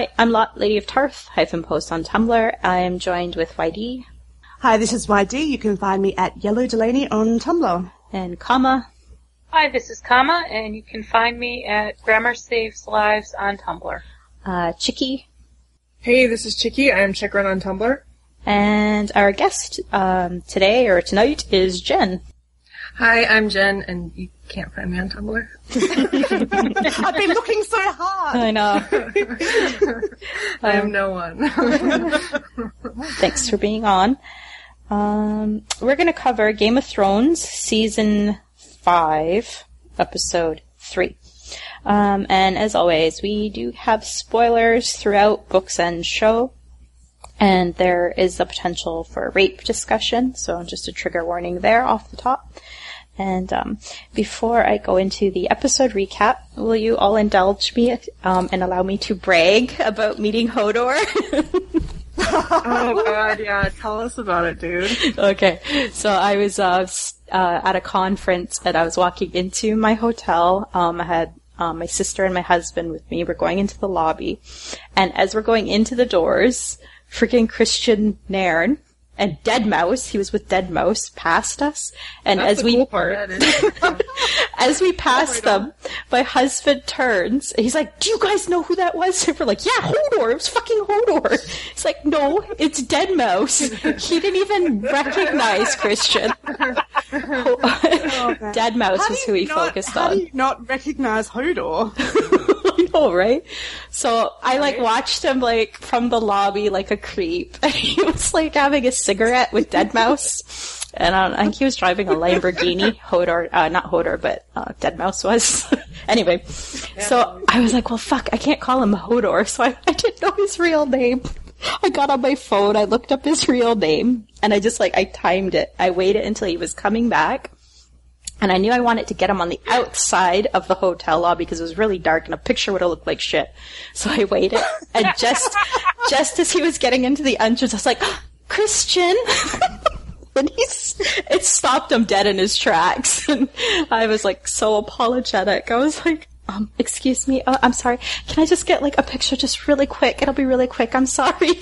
Hi, I'm Lot, Lady of Tarth, hyphen post on Tumblr. I am joined with YD Hi, this is YD. You can find me at Yellow Delaney on Tumblr. and Kama. Hi, this is Kama, and you can find me at Grammar Saves Lives on Tumblr. uh, Chicky, Hey, this is Chicky. I am Chickrun on Tumblr. and our guest um, today or tonight is Jen. Hi, I'm Jen, and you can't find me on Tumblr. I've been looking so hard. I know. I am no one. Thanks for being on. Um, we're going to cover Game of Thrones season five, episode three. Um, and as always, we do have spoilers throughout books and show. And there is the potential for rape discussion, so just a trigger warning there off the top. And um, before I go into the episode recap, will you all indulge me um, and allow me to brag about meeting Hodor? oh god, yeah. Tell us about it, dude. okay, so I was uh, uh, at a conference and I was walking into my hotel. Um, I had um, my sister and my husband with me. We're going into the lobby, and as we're going into the doors, freaking Kristian Nairn and Deadmau5, he was with Deadmau5, passed us, and That's as the we cool part. as we passed them, my husband turns. and He's like, "Do you guys know who that was?" And we're like, "Yeah, Hodor. It was fucking Hodor." It's like, "No, it's Deadmau5." He didn't even recognize Kristian. Oh, Dead Mouse How was who he not- focused How do on. you not recognize Hodor? Know, right? So I like watched him like from the lobby like a creep. And he was like having a cigarette with Deadmau5. And um, I think he was driving a Lamborghini. Hodor, uh, not Hodor, but uh, Deadmau5 was. anyway, so I was like, well, fuck, I can't call him Hodor, so I, I didn't know his real name. I got on my phone, I looked up his real name, and I just like, I timed it. I waited until he was coming back. And I knew I wanted to get him on the outside of the hotel lobby because it was really dark and a picture would have looked like shit. So I waited and just, just as he was getting into the entrance, I was like, Kristian! and he's, it stopped him dead in his tracks. And I was like so apologetic. I was like, um, excuse me, uh, I'm sorry. Can I just get like a picture just really quick? It'll be really quick. I'm sorry.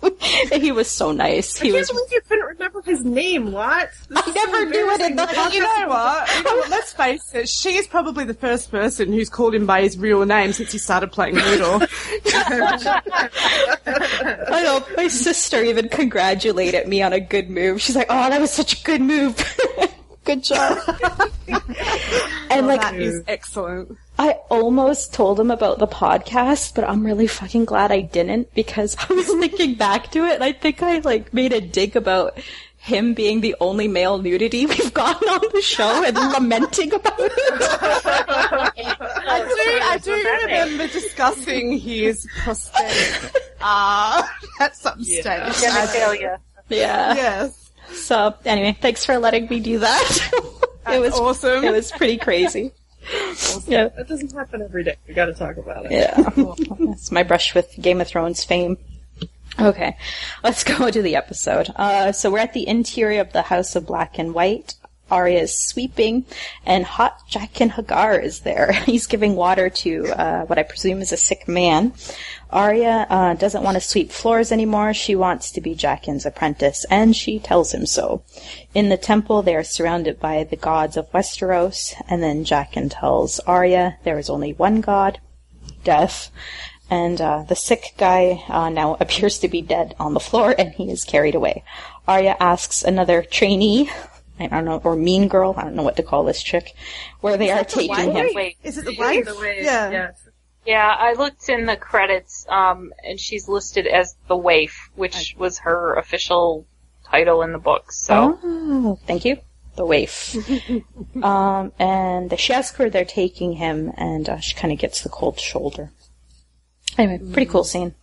and he was so nice. He I was can't believe you couldn't remember his name. What? This I is so never knew it in the embarrassing. you know what? You know what? Let's face it. She is probably the first person who's called him by his real name since he started playing Hodor. I know. My sister even congratulated me on a good move. She's like, "Oh, that was such a good move. good job." and like, that is excellent. I almost told him about the podcast, but I'm really fucking glad I didn't because I was thinking back to it, and I think I like made a dig about him being the only male nudity we've gotten on the show and lamenting about it. I do, I do remember discussing his prosthetic uh, at some stage. Genitalia. Yeah. Yes. So anyway, thanks for letting me do that. it was awesome. It was pretty crazy. Yeah. That doesn't happen every day. We gotta talk about it. Yeah. That's my brush with Game of Thrones fame. Okay, let's go to the episode. Uh, so we're at the interior of the House of Black and White. Arya is sweeping, and Hot Jaqen H'ghar is there. He's giving water to uh, what I presume is a sick man. Arya uh, doesn't want to sweep floors anymore. She wants to be Jaqen's apprentice, and she tells him so. In the temple, they are surrounded by the gods of Westeros, and then Jaqen tells Arya there is only one god, death. And uh, the sick guy uh, now appears to be dead on the floor, and he is carried away. Arya asks another trainee, I don't know, or mean girl, I don't know what to call this chick, where they are taking him. Wait. Is it the The wife? way, Yeah. Yes. Yeah, I looked in the credits, um, and she's listed as the waif, which was her official title in the book. So Oh, thank you. The waif. um, and asks Shesker, they're taking him, and uh, she kind of gets the cold shoulder. Anyway, pretty cool scene.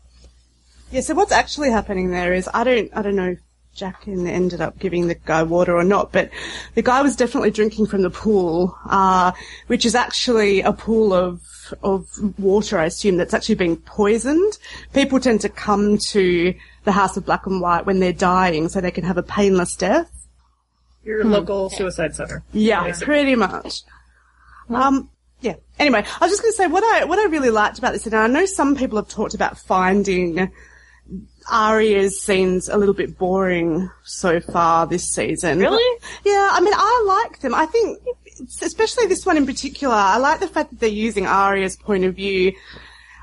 Yeah, so what's actually happening there is I don't I don't know if Jaqen ended up giving the guy water or not, but the guy was definitely drinking from the pool, uh, which is actually a pool of of water, I assume, that's actually being poisoned. People tend to come to the House of Black and White when they're dying so they can have a painless death. Your local suicide center. Yeah, pretty much. Um, yeah. Anyway, I was just going to say what I what I really liked about this, and I know some people have talked about finding Arya's scenes a little bit boring so far this season. Really? Yeah, I mean, I like them. I think, especially this one in particular, I like the fact that they're using Arya's point of view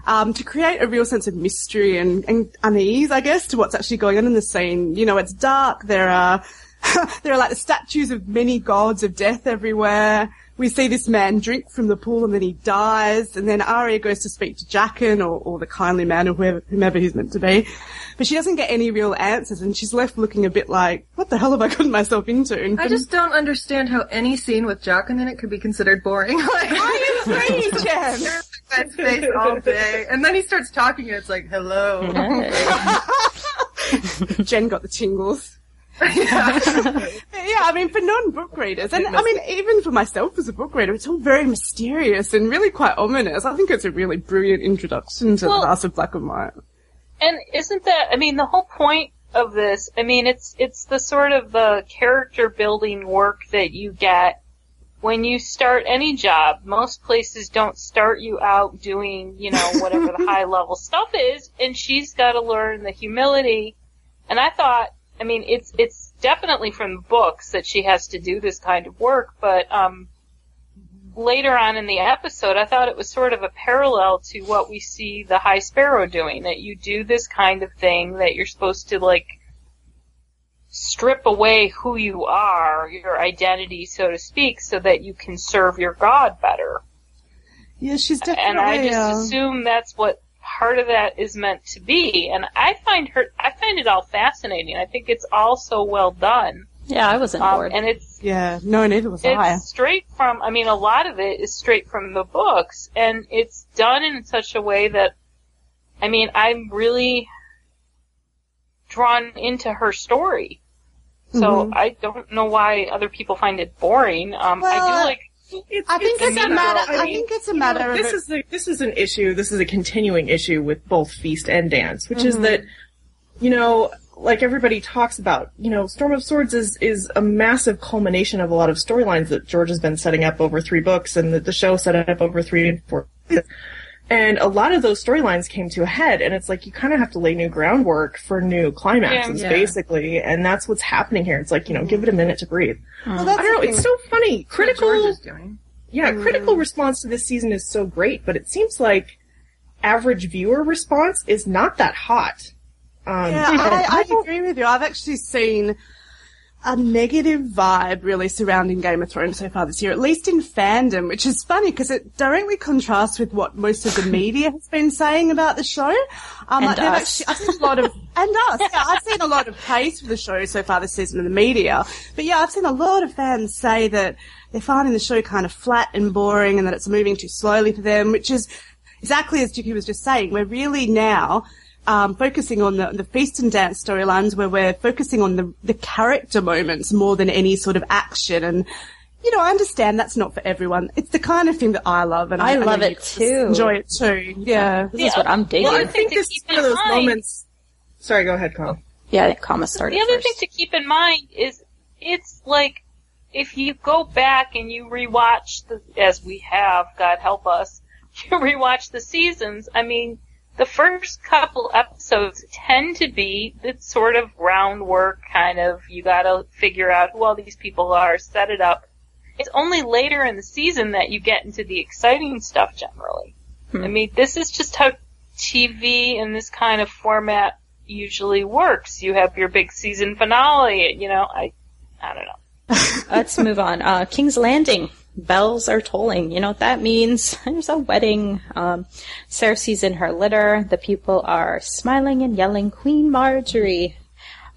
um, to create a real sense of mystery and, and unease, I guess, to what's actually going on in the scene. You know, it's dark. There are there are like the statues of many gods of death everywhere. We see this man drink from the pool and then he dies, and then Arya goes to speak to Jaqen or, or the kindly man or whoever, whomever he's meant to be. But she doesn't get any real answers and she's left looking a bit like, what the hell have I gotten myself into? And I just don't understand how any scene with Jaqen in it could be considered boring. like, I agree, Jen. that face all day, and then he starts talking, and it's like, "Hello." Jen got the tingles. Yeah, yeah, I mean, for non-book readers, and I mean, even for myself as a book reader, it's all very mysterious and really quite ominous. I think it's a really brilliant introduction to Well- the House of Black and White. And isn't that, I mean, the whole point of this, I mean, it's, it's the sort of the character building work that you get when you start any job. Most places don't start you out doing, you know, whatever the high level stuff is, and she's gotta learn the humility. And I thought, I mean, it's, it's definitely from books that she has to do this kind of work, but, um, later on in the episode, I thought it was sort of a parallel to what we see the High Sparrow doing, that you do this kind of thing, that you're supposed to like, strip away who you are, your identity, so to speak, so that you can serve your God better. Yeah, she's definitely. And I just uh, assume that's what part of that is meant to be. And I find her, I find it all fascinating. I think it's all so well done. Yeah, I wasn't Um, bored. and it's, yeah, no, neither was I. it's straight from, I mean, a lot of it is straight from the books, and it's done in such a way that, I mean, I'm really drawn into her story. So I don't know why other people find it boring. Um, I do like, It's, I think it's, a matter. I think it's a know, matter of. this is a, this is an issue. This is a continuing issue with both feast and dance, which is Mm-hmm. that you know, like everybody talks about, you know, Storm of Swords is is a massive culmination of a lot of storylines that George has been setting up over three books, and that the show set up over three and four. Seasons. And a lot of those storylines came to a head, and it's like you kind of have to lay new groundwork for new climaxes, Yeah. basically, and that's what's happening here. It's like you know, give it a minute to breathe. well, that's I don't know. the It's so funny. Critical George is doing. Mm. Yeah, critical response to this season is so great, but it seems like average viewer response is not that hot. Um, Yeah, I, I agree with you. I've actually seen a negative vibe really surrounding Game of Thrones so far this year, at least in fandom, which is funny because it directly contrasts with what most of the media has been saying about the show. Um, And like, us. Actually, I've seen a lot of, and us, yeah, I've seen a lot of praise for the show so far this season in the media. But yeah, I've seen a lot of fans say that they're finding the show kind of flat and boring and that it's moving too slowly for them, which is exactly as Jicky was just saying. We're really now um, focusing on the, the feast and dance storylines where we're focusing on the, the character moments more than any sort of action. And, you know, I understand that's not for everyone. It's the kind of thing that I love. And I know love it too. Enjoy it too. Yeah. this is what I'm digging. well, I think this is one of those mind- moments. Sorry, go ahead, Colin. yeah, I think Kama started the other first. thing to keep in mind is it's like if you go back and you rewatch the, as we have, God help us, you rewatch the seasons. I mean, the first couple episodes tend to be the sort of groundwork kind of you gotta figure out who all these people are, set it up. It's only later in the season that you get into the exciting stuff generally. I mean, this is just how TV in this kind of format usually works. You have your big season finale, you know, I, I don't know. Let's move on. Uh, King's Landing. Bells are tolling. You know what that means? There's a wedding. Um, Cersei's in her litter. The people are smiling and yelling, Queen Margaery.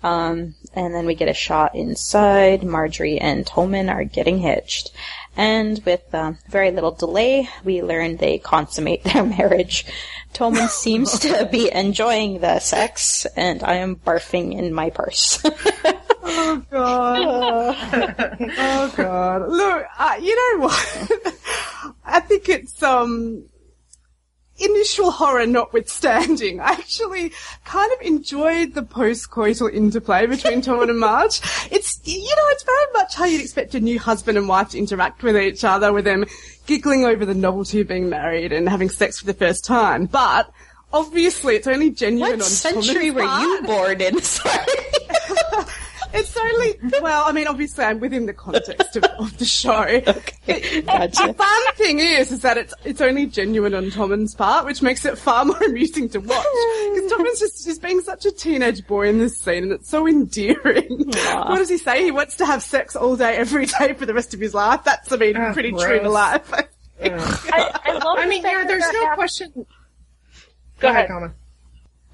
Um, and then we get a shot inside. Margaery and Tommen are getting hitched. And with um, very little delay, we learn they consummate their marriage. Tommen seems to be enjoying the sex, and I am barfing in my purse. Oh god. oh god. Look, uh, you know what? I think it's um initial horror notwithstanding, I actually kind of enjoyed the post-coital interplay between Tom and Marge. It's, you know, it's very much how you'd expect a new husband and wife to interact with each other, with them giggling over the novelty of being married and having sex for the first time. But obviously, it's only genuine what on century Tommen's were you part. born in? Sorry. It's only well, I mean, obviously, I'm within the context of, of the show. Okay, gotcha. The fun thing is, is that it's it's only genuine on Tommen's part, which makes it far more amusing to watch. Because Tommen's just just being such a teenage boy in this scene, and it's so endearing. Aw. What does he say? He wants to have sex all day, every day for the rest of his life. That's, I mean, Ah, pretty gross. true to life. I, I love. I mean, yeah, there's no having- question. Go ahead. Kama.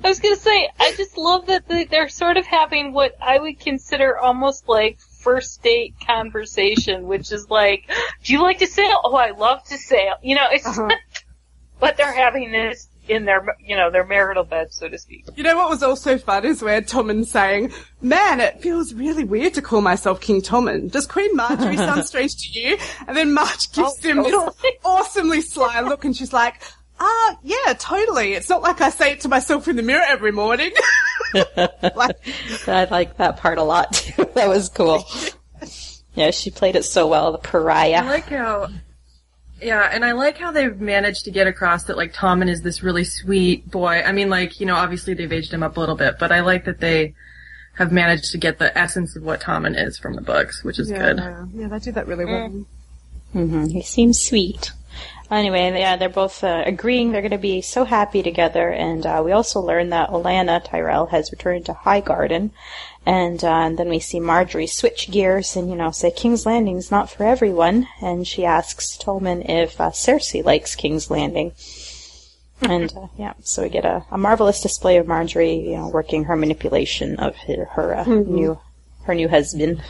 I was gonna say, I just love that they- they're sort of having what I would consider almost like first date conversation, which is like, do you like to sail? Oh, I love to sail. You know, it's Uh-huh. but they're having this in their, you know, their marital bed, so to speak. You know what was also fun is where Tommen's saying, "Man, it feels really weird to call myself King Tommen. Does Queen Margaery sound strange to you?" And then Marge gives Oh, him this awesomely sly look, and she's like, "Ah, yeah, totally. It's not like I say it to myself in the mirror every morning." like, I like that part a lot too. That was cool. Yeah, she played it so well, the pariah. I pariah. like how, yeah, and I like how they've managed to get across that like Tommen is this really sweet boy. I mean, like you know, obviously they've aged him up a little bit, but I like that they have managed to get the essence of what Tommen is from the books, which is good. yeah, yeah, they did that really well. hmm He seems sweet. Anyway, yeah, they're both uh, agreeing they're going to be so happy together, and uh, we also learn that Olenna Tyrell has returned to High Garden, and, uh, and then we see Margaery switch gears and you know say King's Landing's not for everyone, and she asks Tommen if uh, Cersei likes King's Landing, and uh, yeah, so we get a, a marvelous display of Margaery, you know, working her manipulation of her, her uh, new her new husband.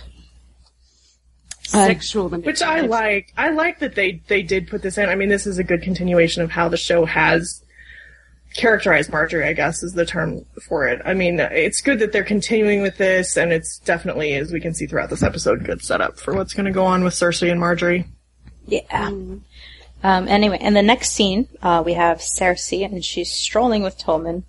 Uh, Which I like. I like that they they did put this in. I mean, this is a good continuation of how the show has characterized Margaery. I guess is the term for it. I mean, it's good that they're continuing with this, and it's definitely, as we can see throughout this episode, good setup for what's going to go on with Cersei and Margaery. Yeah. Um, anyway, in the next scene, uh, we have Cersei, and she's strolling with Tommen.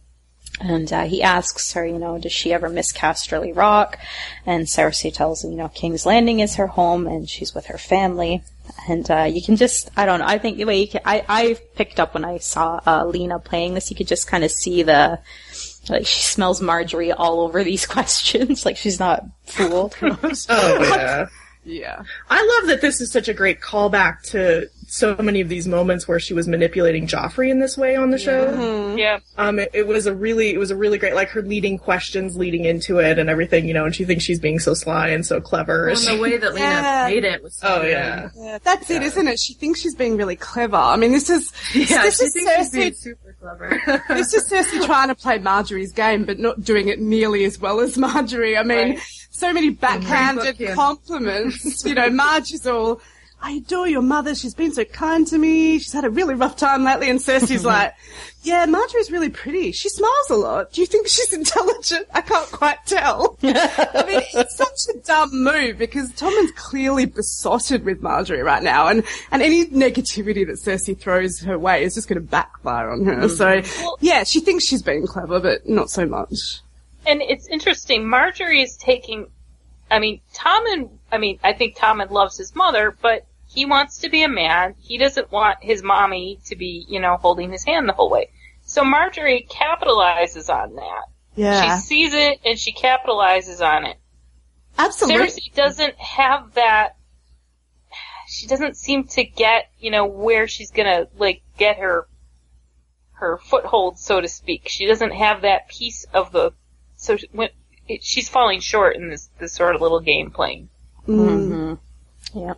And uh, he asks her, you know, does she ever miss Casterly Rock? And Cersei tells him, you know, King's Landing is her home, and she's with her family. And uh, you can just, I don't know, I think the way you can, I, I picked up when I saw uh, Lena playing this, you could just kind of see the, like, she smells Margaery all over these questions, like she's not fooled. Oh yeah. yeah. I love that this is such a great callback to so many of these moments where she was manipulating Joffrey in this way on the show. Yeah. Um, it, it was a really, it was a really great, like her leading questions leading into it and everything, you know, and she thinks she's being so sly and so clever. And the way that Lena Yeah. played it was so oh yeah. Yeah, that's it, isn't it? She thinks she's being really clever. I mean, this is Yeah, this she is thinks she's being super clever. This is Cersei trying to play Margaery's game, but not doing it nearly as well as Margaery. I mean, Right. so many backhanded compliments. you know, Marge is all, I adore your mother. She's been so kind to me. She's had a really rough time lately. And Cersei's like, yeah, Margaery's really pretty. She smiles a lot. Do you think she's intelligent? I can't quite tell. I mean, it's such a dumb move because Tommen's clearly besotted with Margaery right now, and, and any negativity that Cersei throws her way is just going to backfire on her. So, mm-hmm. yeah, she thinks she's being clever, but not so much. And it's interesting. Margaery is taking. I mean, Tommen. I mean, I think Tommen loves his mother, but he wants to be a man. He doesn't want his mommy to be, you know, holding his hand the whole way. So Margaery capitalizes on that. Yeah, She sees it and she capitalizes on it. absolutely. Cersei doesn't have that. She doesn't seem to get, you know, where she's gonna like get her her foothold, so to speak. She doesn't have that piece of the. So she- when it, she's falling short in this this sort of little game playing. Mm. Yeah.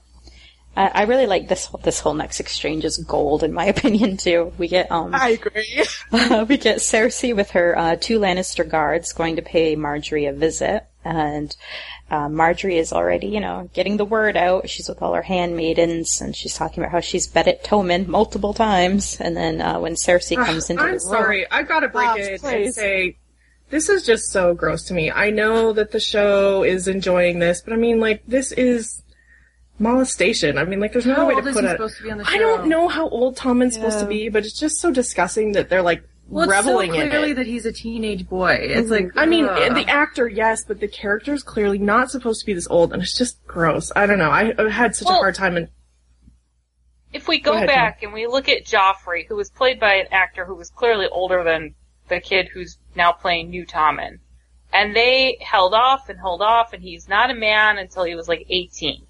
I, I really like this this whole next exchange is gold in my opinion too. We get um I agree. we get Cersei with her uh, two Lannister guards going to pay Margaery a visit, And uh, Margaery is already, you know, getting the word out. She's with all her handmaidens, and she's talking about how she's bet at Tommen multiple times. And then uh, when Cersei comes into the I'm room, sorry. I've got to break it and say this is just so gross to me. I know that the show is enjoying this, but I mean, like, this is molestation. I mean, like, there's no How way old to is put he it. supposed to be on the I don't know how old Tommen's supposed to be, but it's just so disgusting that they're like Well, it's reveling so in clearly it. that he's a teenage boy. It's mm-hmm. like I mean, ugh. the actor, yes, but the character's clearly not supposed to be this old, and it's just gross. I don't know. I, I had such a hard time, and If we go, Go ahead, back and we look at Joffrey, who was played by an actor who was clearly older than the kid who's now playing New Tommen, and they held off and held off, and he's not a man until he was like 18.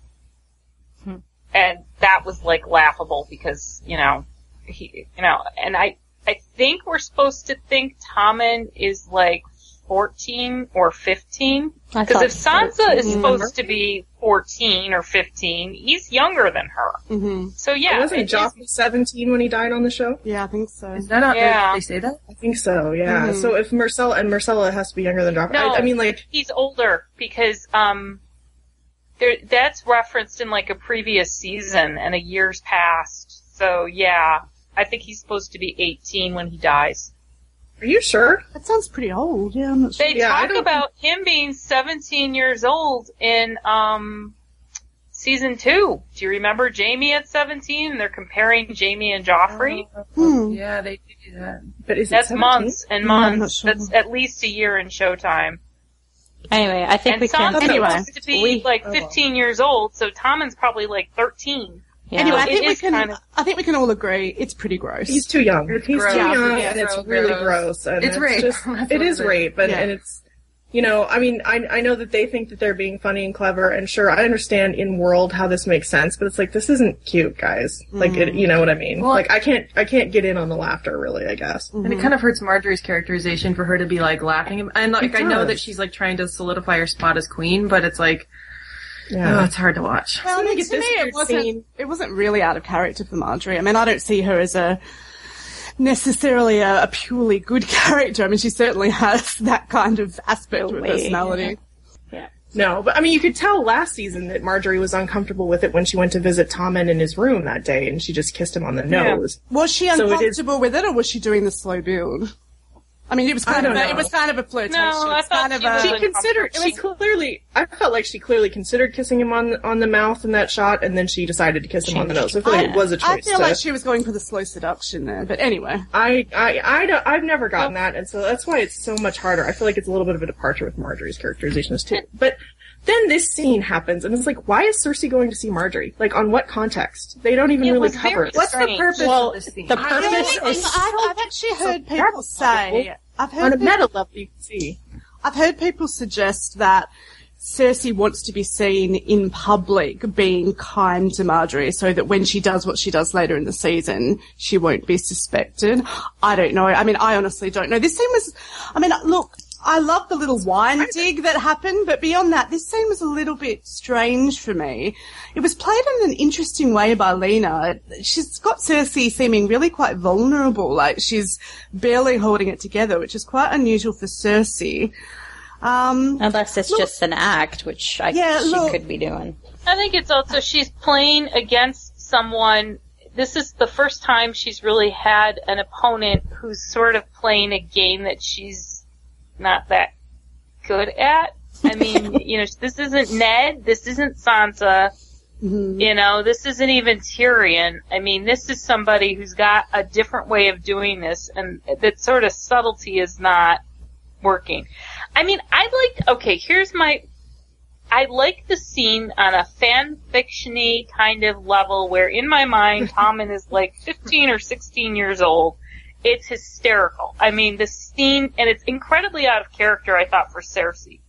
And that was like laughable because, you know, he, you know, and I, I think we're supposed to think Tommen is like 14 or 15. Because if Sansa 14. is supposed to be 14 or 15, he's younger than her. hmm So yeah, wasn't it is- Joffrey 17 when he died on the show? Yeah, I think so. is that not? Yeah. They say that. I think so, yeah. Mhm. So if Myrcella, and Myrcella has to be younger than Joffrey. No. I, I mean, like, he's older because um, there that's referenced in like a previous season and a year's past. So yeah, I think he's supposed to be 18 when he dies. are you sure? That sounds pretty old. Yeah, I'm not sure. They Yeah, talk don't about him being 17 years old in um season two. Do you remember Jaime at 17? And they're comparing Jaime and Joffrey. Hmm. Yeah, they do that. But is it That's 17? months and No, months. sure. That's at least a year in Showtime. Anyway, I think And we can. Sansa's Anyway, supposed to be we- like oh, 15 years old, so Tommen's probably like 13. Yeah. Anyway, I think we can. kind of- I think we can all agree it's pretty gross. He's too young. It's He's gross. too young, Yeah, and it's so really gross. gross. And It's rape. Just, That's it what is it is. rape, and, Yeah. and it's, you know, I mean, I I know that they think that they're being funny and clever, and sure, I understand in world how this makes sense, but it's like this isn't cute, guys. Like, it, mm. you know what I mean? Well- like, I can't I can't get in on the laughter, really. I guess. Mm-hmm. And it kind of hurts Margaery's characterization for her to be like laughing. And like I know that she's like trying to solidify her spot as queen, but it's like Yeah. oh, it's hard to watch. Well, So mean, to me, it wasn't. scene. It wasn't really out of character for Margaery. I mean, I don't see her as a necessarily a, a purely good character. I mean, she certainly has that kind of aspect to her way, personality. No, but I mean, you could tell last season that Margaery was uncomfortable with it when she went to visit Tommen in his room that day, and she just kissed him on the Yeah. nose. Was she So it is- uncomfortable with it, or was she doing the slow build? I mean, it was kind of a, know. it was kind of a flirtation. No, I thought kind of she a, She considered. She uncomfortable. clearly. I felt like she clearly considered kissing him on on the mouth in that shot, and then she decided to kiss him on the nose. I feel like it was a choice. I feel to- like she was going for the slow seduction there, but anyway. I, I, I don't, I've never gotten oh. that, and so that's why it's so much harder. I feel like it's a little bit of a departure with Margaery's characterizations too. But then this scene happens, and it's like, why is Cersei going to see Margaery? Like, on what context? They don't even It really cover it. What's the purpose Well, of this scene? the purpose I- is I've, I've actually heard people say, I've On a meta level, you can see. I've heard people suggest that Cersei wants to be seen in public being kind to Margaery so that when she does what she does later in the season, she won't be suspected. I don't know. I mean, I honestly don't know. This scene was, I mean, look, I love the little wine dig that happened, but beyond that, this scene was a little bit strange for me. It was played in an interesting way by Lena. She's got Cersei seeming really quite vulnerable, like she's barely holding it together, which is quite unusual for Cersei. Um, unless it's just an act, which I Yeah, she look- could be doing. I think it's also she's playing against someone. This is the first time she's really had an opponent who's sort of playing a game that she's not that good at. I mean, you know, this isn't Ned. This isn't Sansa. Mm-hmm. You know, this isn't even Tyrion. I mean, this is somebody who's got a different way of doing this, and that sort of subtlety is not working. I mean, I like. Okay, here's my I like the scene on a fan fictiony kind of level where in my mind Tommen is like 15 or 16 years old. It's hysterical. I mean, the scene, and it's incredibly out of character, I thought, for Cersei.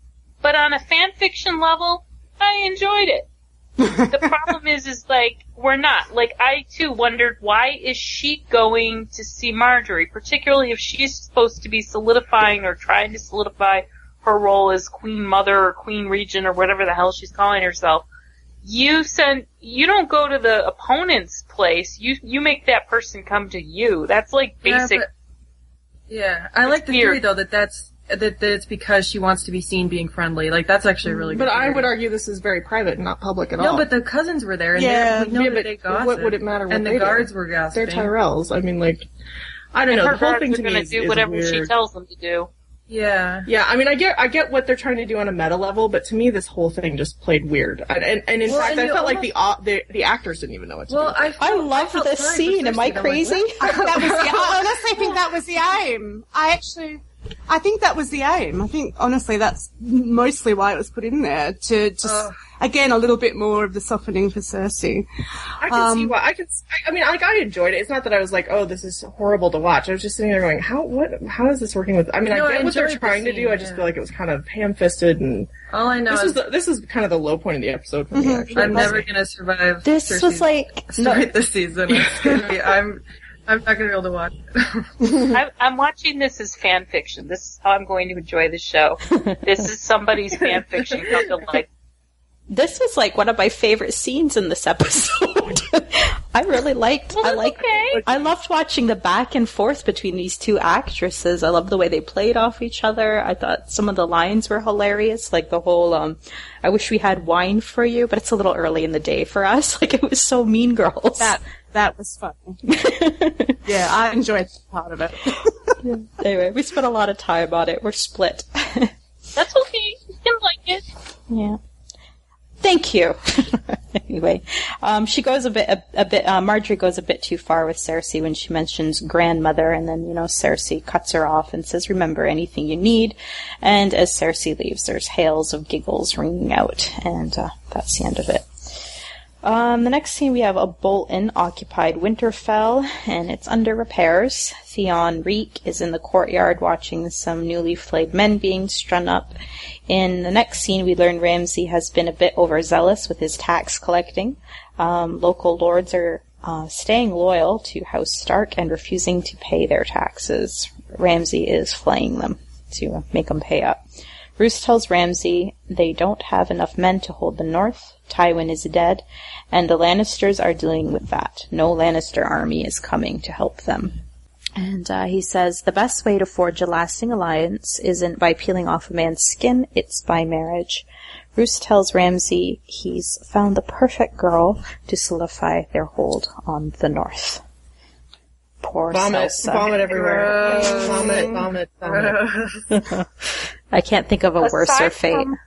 But on a fan fiction level, I enjoyed it. the problem is, is like, we're not. Like, I too wondered why is she going to see Margaery, particularly if she's supposed to be solidifying or trying to solidify her role as Queen Mother or Queen Regent or whatever the hell she's calling herself. You send, you don't go to the opponent's place. You, you make that person come to you. That's like Yeah, basic. but- Yeah, I It's like the weird. theory though that that's that, that it's because she wants to be seen being friendly. Like that's actually a really. But good I would argue this is very private and not public at all. No, but the cousins were there, and Yeah, they, we know yeah, that but they what would it matter what And they the do? guards were they're. Tyrells. I mean, like, I don't know. Her The whole guards thing are to me gonna is, do is whatever weird. she tells them to do. Yeah. Yeah, I mean, I get, I get what they're trying to do on a meta level, but to me, this whole thing just played weird. And, and, and in Well, fact, and I you felt like the, au- the the actors didn't even know what to Well, do. I I felt- love this scene. Am I Cersei. I'm like, crazy? that was the, I honestly think that was the aim. I actually, I think that was the aim. I think honestly that's mostly why it was put in there to just Ugh. again a little bit more of the softening for Cersei. I can see um, why. I can. I, I mean, like, I enjoyed it. It's not that I was like, oh, this is horrible to watch. I was just sitting there going, how, what, how is this working with? I mean, No, I I get what they're enjoyed the trying to do. scene, I just yeah. feel like it was kind of ham-fisted, and All I know this is was the, this is kind of the low point of the episode for me. Actually, I'm never gonna survive. This Cersei's was like no, story this season. It's gonna be, I'm, I'm not gonna be able to watch. it. I'm, I'm watching this as fan fiction. This is how I'm going to enjoy the show. this is somebody's fan fiction come to life. this was like one of my favorite scenes in this episode. I really liked. I that's like. okay. I loved watching the back and forth between these two actresses. I loved the way they played off each other. I thought some of the lines were hilarious, like the whole um, "I wish we had wine for you," but it's a little early in the day for us. Like it was so Mean Girls. That that was fun. yeah, I enjoyed that part of it. anyway, we spent a lot of time on it. We're split. That's okay. You can like it. Yeah. Thank you. anyway, um, she goes a bit, a, a bit. Uh, Margaery goes a bit too far with Cersei when she mentions grandmother, and then you know Cersei cuts her off and says, "Remember anything you need." And as Cersei leaves, there's hails of giggles ringing out, and uh, that's the end of it. Um, the next scene we have a Bolton occupied Winterfell, and it's under repairs. Theon Reek is in the courtyard watching some newly flayed men being strung up. In the next scene, we learn Ramsay has been a bit overzealous with his tax collecting. Um, local lords are uh, staying loyal to House Stark and refusing to pay their taxes. Ramsay is flaying them to make them pay up. Roose tells Ramsay they don't have enough men to hold the North. Tywin is dead, and the Lannisters are dealing with that. No Lannister army is coming to help them. And uh, he says the best way to forge a lasting alliance isn't by peeling off a man's skin, it's by marriage. Roose tells Ramsay he's found the perfect girl to solidify their hold on the North. Poor vomit, Sansa. vomit everywhere, vomit, vomit, vomit. I can't think of a worser fate. from-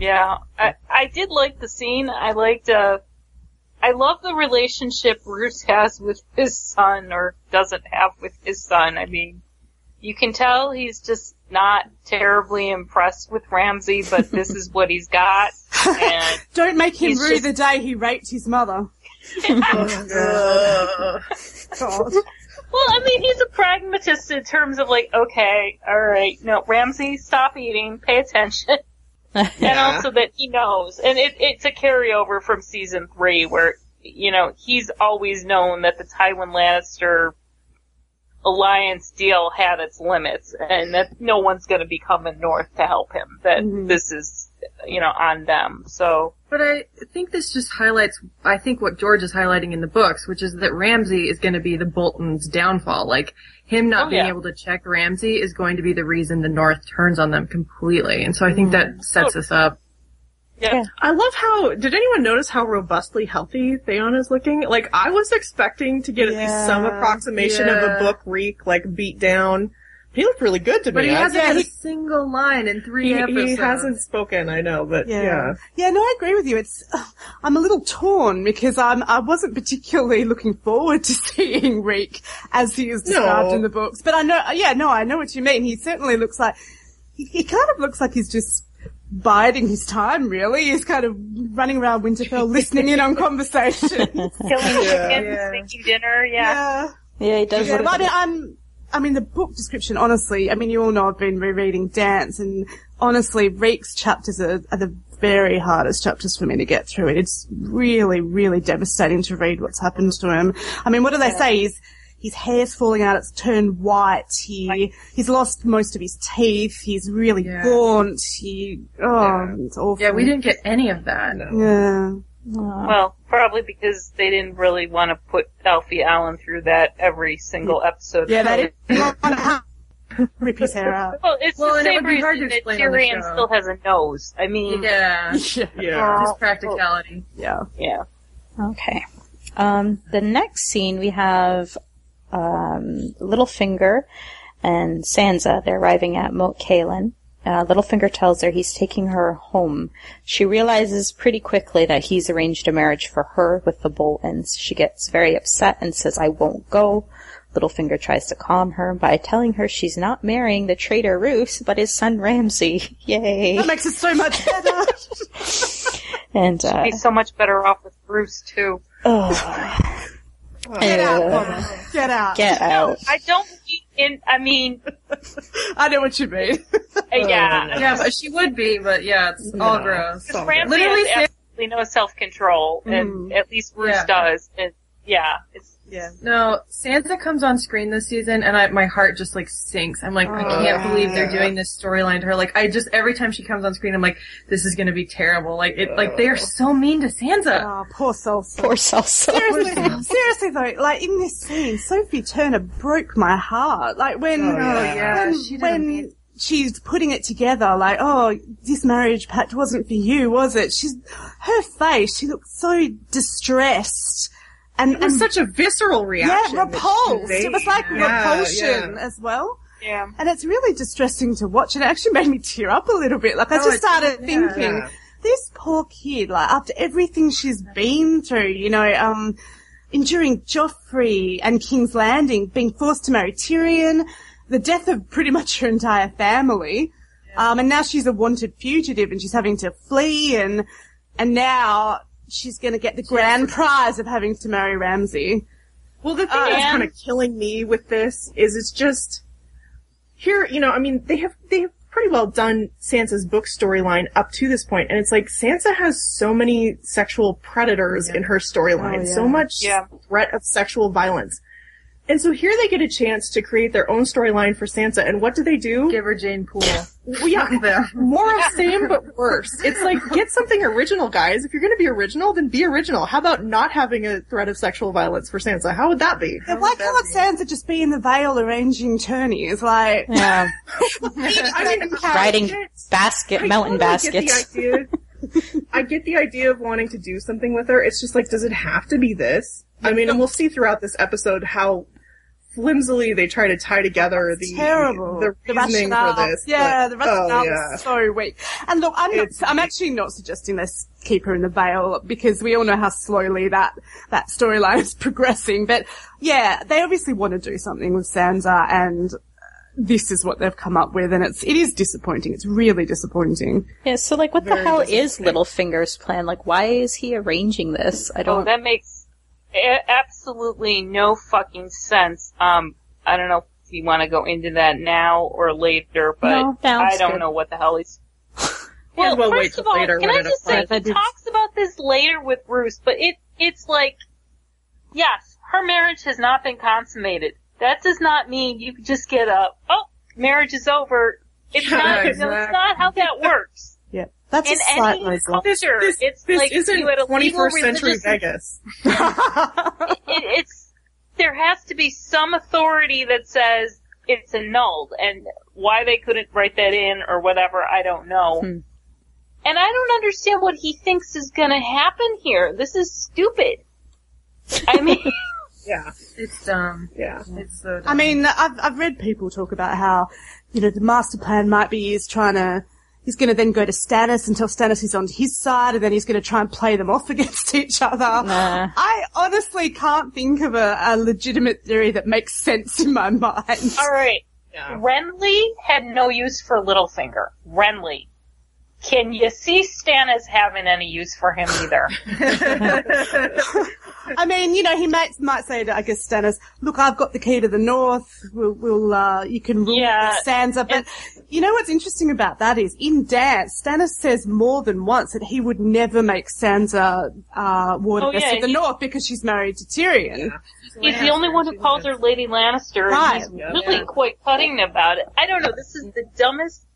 Yeah, I, I did like the scene. I liked, uh, I love the relationship Roose has with his son, or doesn't have with his son. I mean, you can tell he's just not terribly impressed with Ramsay, but this is what he's got. And Don't make him rue just- the day he raped his mother. God. Well, I mean, he's a pragmatist in terms of like, okay, alright, no, Ramsay, stop eating, pay attention. And also that he knows. And it, it's a carryover from season three where, you know, he's always known that the Tywin Lannister alliance deal had its limits and that no one's gonna be coming north to help him. That mm-hmm. this is, you know, on them. So, But I think this just highlights, I think what George is highlighting in the books, which is that Ramsay is going to be the Bolton's downfall. Like, him not Oh, being yeah. able to check Ramsay is going to be the reason the North turns on them completely. And so I think mm-hmm. that sets oh. us up. Yeah. I love how. Did anyone notice how robustly healthy Theon is looking? Like I was expecting to get at least some Yeah. approximation of a book reek, like beat down. He looked really good to But me. But he hasn't Yeah, had a he- single line in three he, episodes. he hasn't spoken. I know, but Yeah. yeah. yeah. no, I agree with you. It's, uh, I'm a little torn because I'm, I wasn't particularly looking forward to seeing Reek as he is described No. in the books. But I know, yeah, no, I know what you mean. He certainly looks like, he, he kind of looks like he's just biding his time, really. He's kind of running around Winterfell listening in on conversations. Killing chickens, making dinner, yeah. yeah. Yeah, he does Yeah, but I mean, I'm, I mean, the book description, honestly, I mean, you all know I've been rereading Dance, and honestly, Reek's chapters are, are the very hardest chapters for me to get through. It's really, really devastating to read what's happened to him. I mean, what do they say? He's, his hair's falling out, it's turned white, he, he's lost most of his teeth, he's really Yeah. gaunt, he, oh, it's awful. Yeah, we didn't get any of that. Yeah. Well, probably because they didn't really want to put Alfie Allen through that every single episode. Yeah, they didn't want to have rip his hair out. Well, it's Well, the and it same would be hard reason to that explain on the Tyrion still has a nose. I mean, Yeah. Yeah. Yeah. Just practicality. Yeah. yeah. Okay. Um, the next scene we have um, Littlefinger and Sansa. They're arriving at Moat Cailin. Uh, Littlefinger tells her he's taking her home. She realizes pretty quickly that he's arranged a marriage for her with the Boltons. She gets very upset and says, I won't go. Littlefinger tries to calm her by telling her she's not marrying the traitor Roose, but his son Ramsay. Yay. That makes it so much better. And, uh, He's so much better off with Roose too. oh, Get out, Connor. Get out. get out. I don't mean in. I mean, I know what you mean. uh, yeah. Yeah, but she would be, but yeah, it's all gross. Because Ramsay Literally has say- absolutely no self control, and at least Roose Yeah. does. And yeah, it's yeah. No, Sansa comes on screen this season, and I, my heart just like sinks. I'm like, I oh, can't believe they're doing this storyline to her. Like, I just every time she comes on screen, I'm like, this is gonna be terrible. Like, it, like they are so mean to Sansa. Oh, poor Salsa. Poor Salsa. Seriously, seriously though, like in this scene, Sophie Turner broke my heart. Like when, oh, yeah. when, She when amazing. she's putting it together, like, oh, this marriage pact wasn't for you, was it? She's, her face, she looked so distressed. And, It was and such a visceral reaction. yeah, repulsed. It was like Yeah, repulsion yeah. as well. yeah. And it's really distressing to watch. and It actually made me tear up a little bit. Like I Oh, just started did, thinking, this poor kid, like after everything she's been through, you know, um, enduring Joffrey and King's Landing, being forced to marry Tyrion, the death of pretty much her entire family, um, and now she's a wanted fugitive and she's having to flee and, and now she's gonna get the grand prize of having to marry Ramsay. Well, the thing oh. that's and- kind of killing me with this is it's just here. You know, I mean, they have they have pretty well done Sansa's book storyline up to this point, and it's like Sansa has so many sexual predators in her storyline, Oh, yeah. so much Yeah. threat of sexual violence. And so here they get a chance to create their own storyline for Sansa, and what do they do? Give her Jeyne Poole. Well, yeah, There. more of same but worse. It's like get something original, guys. If you're going to be original, then be original. How about not having a threat of sexual violence for Sansa? How would that be? Yeah, why can't Sansa just be in the Vale arranging tourneys? Like, Yeah. I mean, Riding I basket, I mountain totally get the baskets. idea- I get the idea of wanting to do something with her. It's just like, does it have to be this? I mean, and we'll see throughout this episode how flimsily they try to tie together the terrible. the reasoning rationale. for this. Yeah, but- the oh, rationale oh, yeah. is so weak. And look, I'm not, I'm actually not suggesting let's keep her in the Vale because we all know how slowly that, that storyline is progressing. But yeah, they obviously want to do something with Sansa and uh, this is what they've come up with and it's, it is disappointing. It's really disappointing. Yeah, so like what the hell is disappointing. Littlefinger's plan? Like why is he arranging this? I Oh, don't Oh, that makes a- absolutely no fucking sense. Um, I don't know if you want to go into that now or later, but No, now I don't good. know what the hell he's. Yeah, Well, we'll wait first till of all, later can when I it just say applies. he talks about this later with Roose, but it it's like, yes, her marriage has not been consummated. That does not mean you can just get up. Oh, marriage is over. It's Yeah, not. No, it's exactly. not how that works. Yeah. That's In a slight any roadblock. culture, This, it's this like isn't you had legal 21st century religious Vegas. it, it's there has to be some authority that says it's annulled, and why they couldn't write that in or whatever, I don't know. Hmm. And I don't understand what he thinks is going to happen here. This is stupid. I mean, Yeah, It's dumb. yeah. It's so dumb. I mean, I've, I've read people talk about how, you know, the master plan might be he's trying to, he's going to then go to Stannis until Stannis is on his side and then he's going to try and play them off against each other. Nah. I honestly can't think of a, a legitimate theory that makes sense in my mind. all right. Yeah. Renly had no use for Littlefinger. Renly. Can you see Stannis having any use for him either? I mean, you know, he might, might say to, I guess, Stannis, look, I've got the key to the north, we'll, we'll uh, you can rule Yeah, the Sansa, but you know what's interesting about that is, in Dance, Stannis says more than once that he would never make Sansa, uh, Waterdeep Oh, yeah, of the he- North because she's married to Tyrion. He's the only one who calls her Lady Lannister, Right. and he's really quite cutting about it. I don't know. This is the dumbest I-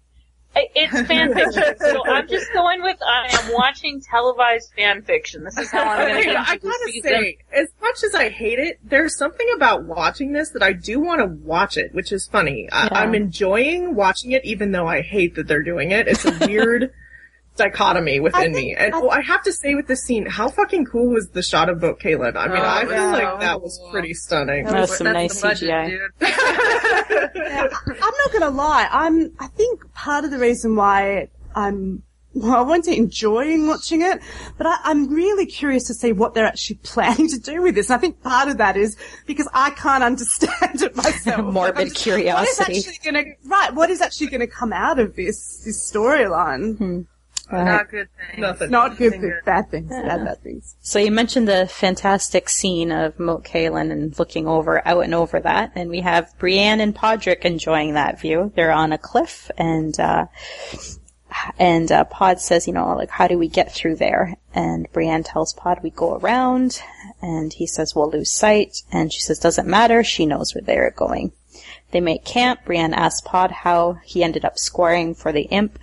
It's fan fiction, so I'm just going with I am watching televised fan fiction. This is how I'm going to I, I gotta season. say, as much as I hate it, there's something about watching this that I do want to watch it, which is funny. I, Yeah. I'm enjoying watching it, even though I hate that they're doing it. It's a weird dichotomy within me. And oh, I have to say with this scene, how fucking cool was the shot of Moat Cailin? I mean, Oh, I feel yeah. like that was pretty stunning. That was some That's nice the budget, CGI. dude. I'm not gonna lie. I'm. I think part of the reason why I'm. Well, I won't say enjoying watching it, but I, I'm really curious to see what they're actually planning to do with this. And I think part of that is because I can't understand it myself. Morbid Like, just- curiosity. What is actually gonna right? What is actually gonna come out of this this storyline? Hmm. Not good thing. Nothing. Not good Nothing things, good. bad things, bad bad things. So you mentioned the fantastic scene of Moat Cailin and looking over, out and over that, and we have Brienne and Podrick enjoying that view. They're on a cliff, and uh, and uh, Pod says, you know, like, how do we get through there? And Brienne tells Pod, we go around, and he says, we'll lose sight, and she says, doesn't matter, she knows where they're going. They make camp. Brienne asks Pod how he ended up squaring for the imp,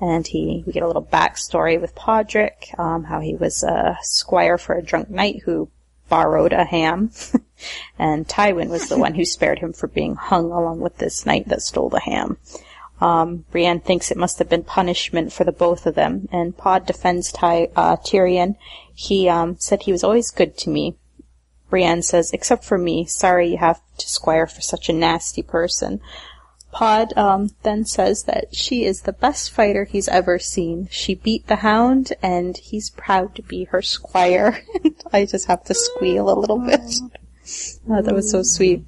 and he we get a little backstory with Podrick, um, how he was a squire for a drunk knight who borrowed a ham, and Tywin was the one who spared him for being hung along with this knight that stole the ham. Um, Brienne thinks it must have been punishment for the both of them, and Pod defends Ty, uh, Tyrion. He um, said he was always good to me. Brienne says, except for me, sorry you have to squire for such a nasty person. Pod um, then says that she is the best fighter he's ever seen. She beat the hound, and he's proud to be her squire. I just have to squeal a little bit. Oh, that was so sweet.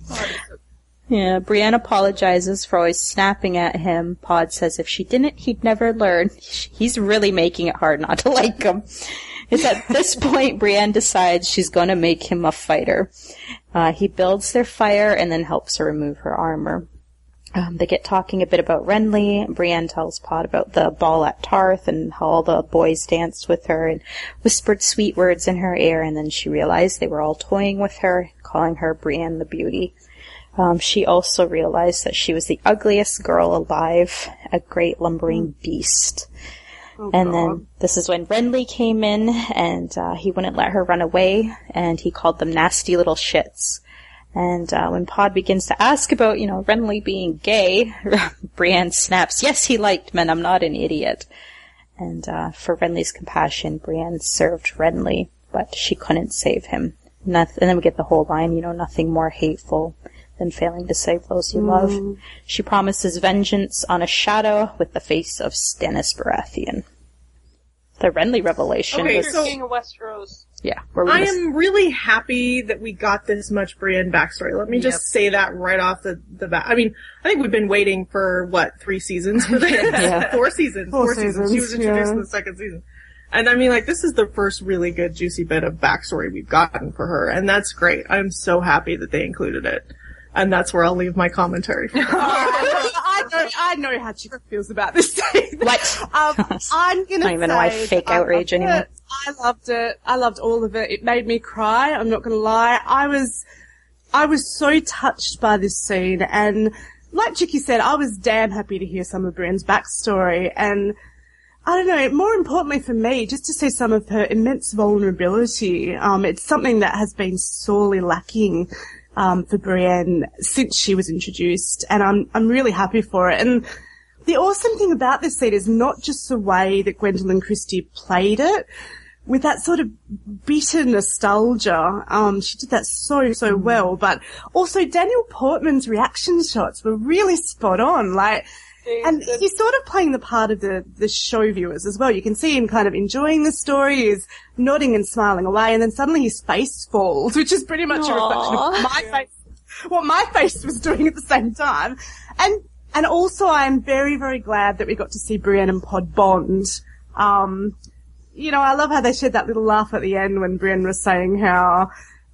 Yeah, Brienne apologizes for always snapping at him. Pod says if she didn't, he'd never learn. He's really making it hard not to like him. It's at this point Brienne decides she's going to make him a fighter. Uh, he builds their fire and then helps her remove her armor. Um, they get talking a bit about Renly. Brienne tells Pod about the ball at Tarth and how all the boys danced with her and whispered sweet words in her ear, and then she realized they were all toying with her, calling her Brienne the Beauty. Um, she also realized that she was the ugliest girl alive, a great lumbering beast. and then this is when Renly came in, and uh, he wouldn't let her run away, and he called them nasty little shits. And uh, when Pod begins to ask about, you know, Renly being gay, Brienne snaps, "Yes, he liked men. I'm not an idiot." And uh, for Renly's compassion, Brienne served Renly, but she couldn't save him. Noth- and then we get the whole line, you know, nothing more hateful than failing to save those you love. She promises vengeance on a shadow with the face of Stannis Baratheon. The Renly revelation Okay, was, so- King of Westeros. yeah, where we I miss- am really happy that we got this much Brienne backstory. Let me Yep. just say that right off the, the bat. I mean, I think we've been waiting for, what, three seasons for this? Yeah. Four seasons. Four Four, seasons. She was introduced yeah. in the second season. And I mean, like, this is the first really good juicy bit of backstory we've gotten for her, and that's great. I'm so happy that they included it. And that's where I'll leave my commentary. for I know, I know how Chick feels about this scene. What? Um, I'm gonna don't even know why fake that I outrage loved anymore. it. I loved it. I loved all of it. It made me cry. I'm not gonna lie. I was, I was so touched by this scene, and like Chicky said, I was damn happy to hear some of Brienne's backstory, and I don't know, more importantly for me, just to see some of her immense vulnerability. Um, it's something that has been sorely lacking um, for Brienne since she was introduced, and I'm I'm really happy for it. And the awesome thing about this scene is not just the way that Gwendoline Christie played it, with that sort of bitter nostalgia. Um, she did that so, so well, but also Daniel Portman's reaction shots were really spot on. Like, and he's sort of playing the part of the, the show viewers as well. You can see him kind of enjoying the story, he's nodding and smiling away, and then suddenly his face falls, which is pretty much a reflection of my face, what my face was doing at the same time. And, and also I'm very, very glad that we got to see Brienne and Pod bond. Um, you know, I love how they shared that little laugh at the end when Brienne was saying how,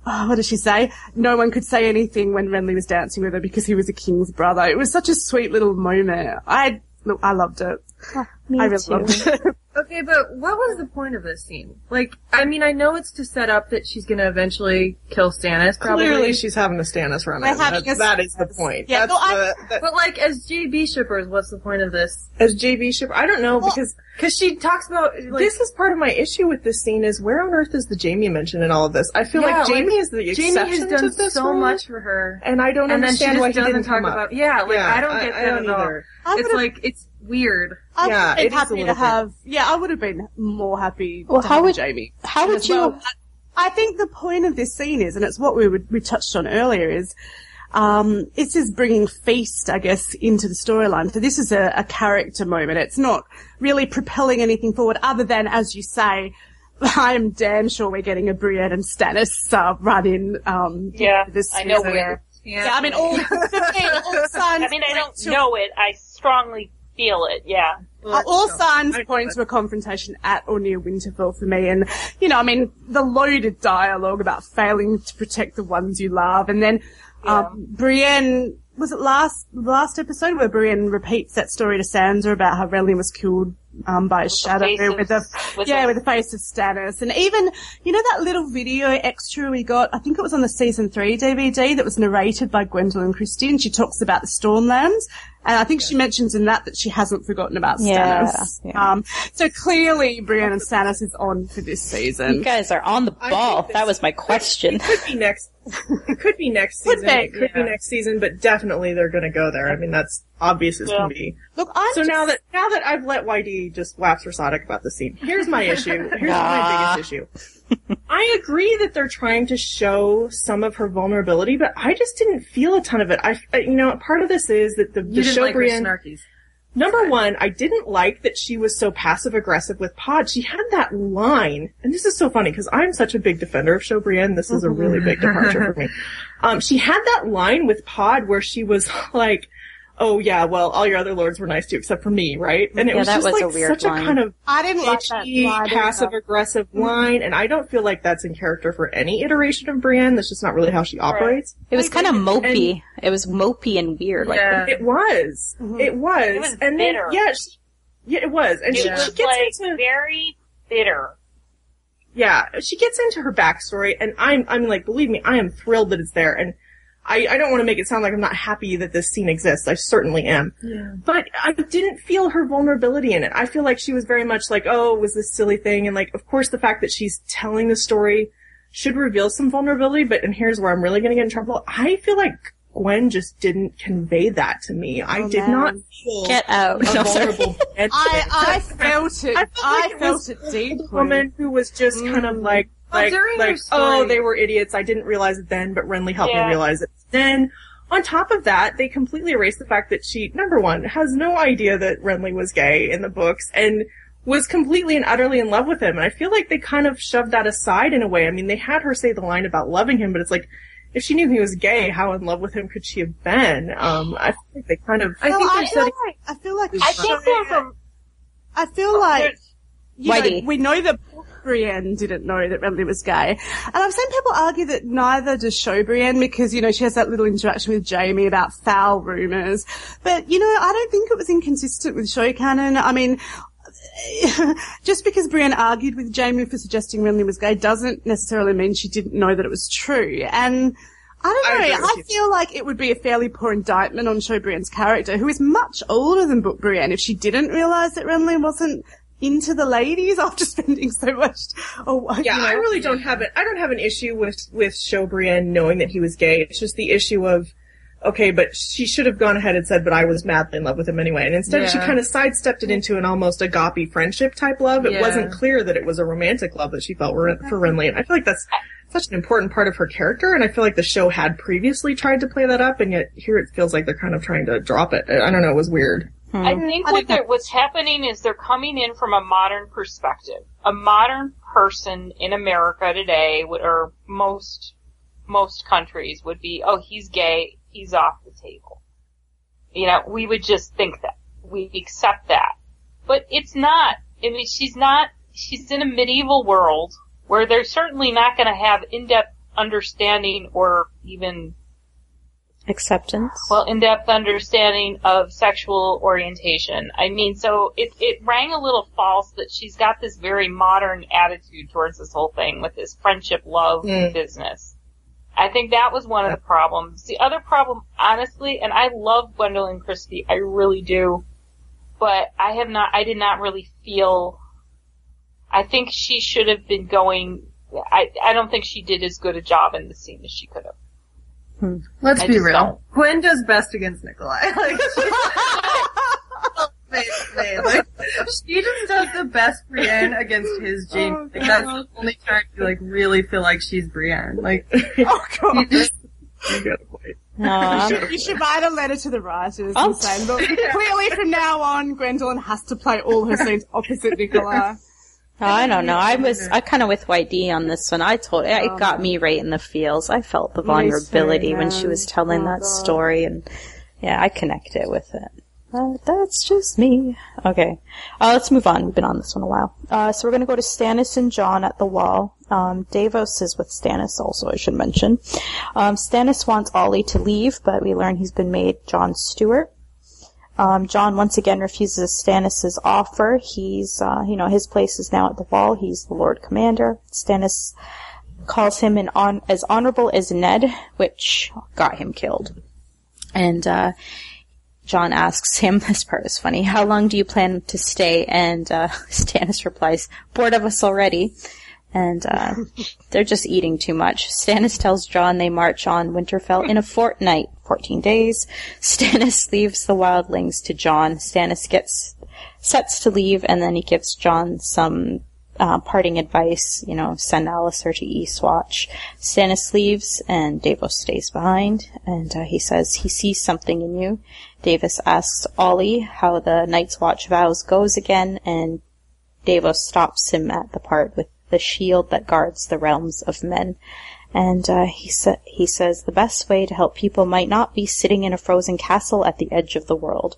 oh, what did she say? No one could say anything when Renly was dancing with her because he was a king's brother. It was such a sweet little moment. I, look, I loved it. Oh, me I really too. loved it. Okay, but what was the point of this scene? Like, I mean, I know it's to set up that she's gonna eventually kill Stannis, probably. Clearly, she's having a Stannis run. We're having That, that is the point. Yeah, That's no, I- the, that, But like, as JB shippers, what's the point of this? as JB shipper, I don't know because Because she talks about like, this is part of my issue with this scene is where on earth is the Jaime mentioned in all of this? I feel Yeah, like like, Jaime is the Jaime exception has done to this so rule, much for her, and I don't and then she understand just why he doesn't didn't talk come up. about. Yeah, like Yeah, I don't get I, I that don't at all. either. I It's would've- like it's weird. I would Yeah, have been it is a happy little to bit. have. Yeah, I would have been more happy Well, to how have would- Jaime. How would you? well. I think the point of this scene is, and it's what we would, we touched on earlier, is um, this is bringing Feast, I guess, into the storyline. So this is a, a character moment. It's not really propelling anything forward, other than, as you say, I am damn sure we're getting a Brienne and Stannis uh, run in. Um, Yeah, this I know season. we are. Yeah, I mean, all, all signs. I mean, I don't to- know it. I strongly feel it. Yeah. Uh, all signs point to a confrontation at or near Winterfell for me. And, you know, I mean, the loaded dialogue about failing to protect the ones you love. And then, um, Brienne, was it last, last episode where Brienne repeats that story to Sansa about how Renly was killed, um, by a shadow face with the, with yeah, the- with the face of Stannis. And even, you know, that little video extra we got, I think it was on the season three DVD that was narrated by Gwendoline Christie and she talks about the Stormlands. And I think she mentions in that that she hasn't forgotten about Yeah, Stannis. yeah. Um, so clearly Brienne and Stannis is on for this season. You guys are on the ball. That was my question. It could be next. It could be next season. be, it could be next season, but definitely they're going to go there. I mean, that's obvious as Yeah. can be. Look, I'm So just- now that now that I've let YD just wax rhetoric about the scene, here's my issue. Here's Ah. my biggest issue. I agree that they're trying to show some of her vulnerability, but I just didn't feel a ton of it. I, I- you know, part of this is that the, the You didn't show like her Brienne. snarkies. Number one, I didn't like that she was so passive aggressive with Pod. She had that line, and this is so funny because I'm such a big defender of Show Brienne. This is a really big departure for me. Um, she had that line with Pod where she was like, "Oh yeah, well, all your other lords were nice too, except for me, right?" And it Yeah, was that just was like a weird such line. a kind of I didn't like that bitchy, line either. passive aggressive line, and I don't feel like that's in character for any iteration of Brienne. That's just not really how she operates. It was kind of mopey. It was mopey and weird. Like It was. Mm-hmm. It was. It was and bitter. then yeah, she, yeah, it was. And It she, was she gets like into very bitter. yeah, she gets into her backstory, and I'm I'm like, believe me, I am thrilled that it's there, and I I don't want to make it sound like I'm not happy that this scene exists. I certainly am. Yeah. But I didn't feel her vulnerability in it. I feel like she was very much like, oh, it was this silly thing, and like, of course, the fact that she's telling the story should reveal some vulnerability. But and here's where I'm really going to get in trouble. I feel like Gwen just didn't convey that to me. I Oh, did man. not feel get out. a No, sorry. vulnerable. I, I felt it. I I felt like it felt was it the deeply. woman who was just kind of mm. like, Well, like, during like, story- oh, they were idiots. I didn't realize it then, but Renly helped Yeah. me realize it. Then, on top of that, they completely erased the fact that she, number one, has no idea that Renly was gay in the books and was completely and utterly in love with him. And I feel like they kind of shoved that aside in a way. I mean, they had her say the line about loving him, but it's like, if she knew he was gay, how in love with him could she have been? Um, I think they kind of, I Well, think I they're feel setting. like, I feel like I think there's a I feel like there's- you know, we know that Brienne didn't know that Renly was gay. And I've seen people argue that neither does show Brienne because, you know, she has that little interaction with Jaime about foul rumours. But, you know, I don't think it was inconsistent with show canon. I mean, just because Brienne argued with Jaime for suggesting Renly was gay doesn't necessarily mean she didn't know that it was true. And I I don't know. with I, feel like it would be a fairly poor indictment on Show Brienne's character, who is much older than Book Brienne, if she didn't realise that Renly wasn't into the ladies after spending so much. Oh, yeah, you know. I really don't have it. I don't have an issue with, with Show Brienne knowing that he was gay. It's just the issue of, okay, but she should have gone ahead and said, but I was madly in love with him anyway. And instead she kind of sidestepped it into an almost agape friendship type love. It Yeah. wasn't clear that it was a romantic love that she felt for for Renly. And I feel like that's such an important part of her character. And I feel like the show had previously tried to play that up. And yet here it feels like they're kind of trying to drop it. I don't know. It was weird. I hmm. think what they're, what's happening is they're coming in from a modern perspective. A modern person in America today, would, or most most countries, would be, oh, he's gay, he's off the table. You know, we would just think that. We accept that. But it's not. I mean, she's not, she's in a medieval world where they're certainly not going to have in-depth understanding or even Acceptance. well, in-depth understanding of sexual orientation. I mean, so it, it rang a little false that she's got this very modern attitude towards this whole thing with this friendship love Mm. business. I think that was one of the problems. The other problem, honestly, and I love Gwendoline Christie, I really do, but I have not, I did not really feel, I think she should have been going, I, I don't think she did as good a job in the scene as she could have. Hmm. Let's I be real. don't. Gwen does best against Nikolaj. Like, she, like, she just does the best Brienne against his James. Oh, like, that's the only time you like really feel like she's Brienne. Like, Oh god. she just, You got a point. No, I'm- You should, you should write a letter to the writers Oh. and say, look, clearly from now on, Gwendoline has to play all her scenes opposite Nikolaj. I don't know. I was I kind of with White D on this one. I told it Oh. got me right in the feels. I felt the vulnerability when she was telling that story, and yeah, I connected with it. But that's just me. Okay, uh, let's move on. We've been on this one a while. Uh, so we're gonna go to Stannis and Jon at the wall. Um, Davos is with Stannis also, I should mention. Um, Stannis wants Ollie to leave, but we learn he's been made Jon's steward. Um, Jon once again refuses Stannis' offer. He's, uh, you know, his place is now at the wall. He's the Lord Commander. Stannis calls him an on- as honorable as Ned, which got him killed. And, uh, Jon asks him, this part is funny, how long do you plan to stay? And, uh, Stannis replies, bored of us already. And, uh, they're just eating too much. Stannis tells Jon they march on Winterfell in a fortnight, 14 days. Stannis leaves the wildlings to Jon. Stannis gets, sets to leave and then he gives Jon some, uh, parting advice, you know, send Alliser to Eastwatch. Stannis leaves and Davos stays behind and uh, he says he sees something in you. Davos asks Ollie how the Night's Watch vows goes again and Davos stops him at the part with the shield that guards the realms of men. And uh, he sa- he says the best way to help people might not be sitting in a frozen castle at the edge of the world.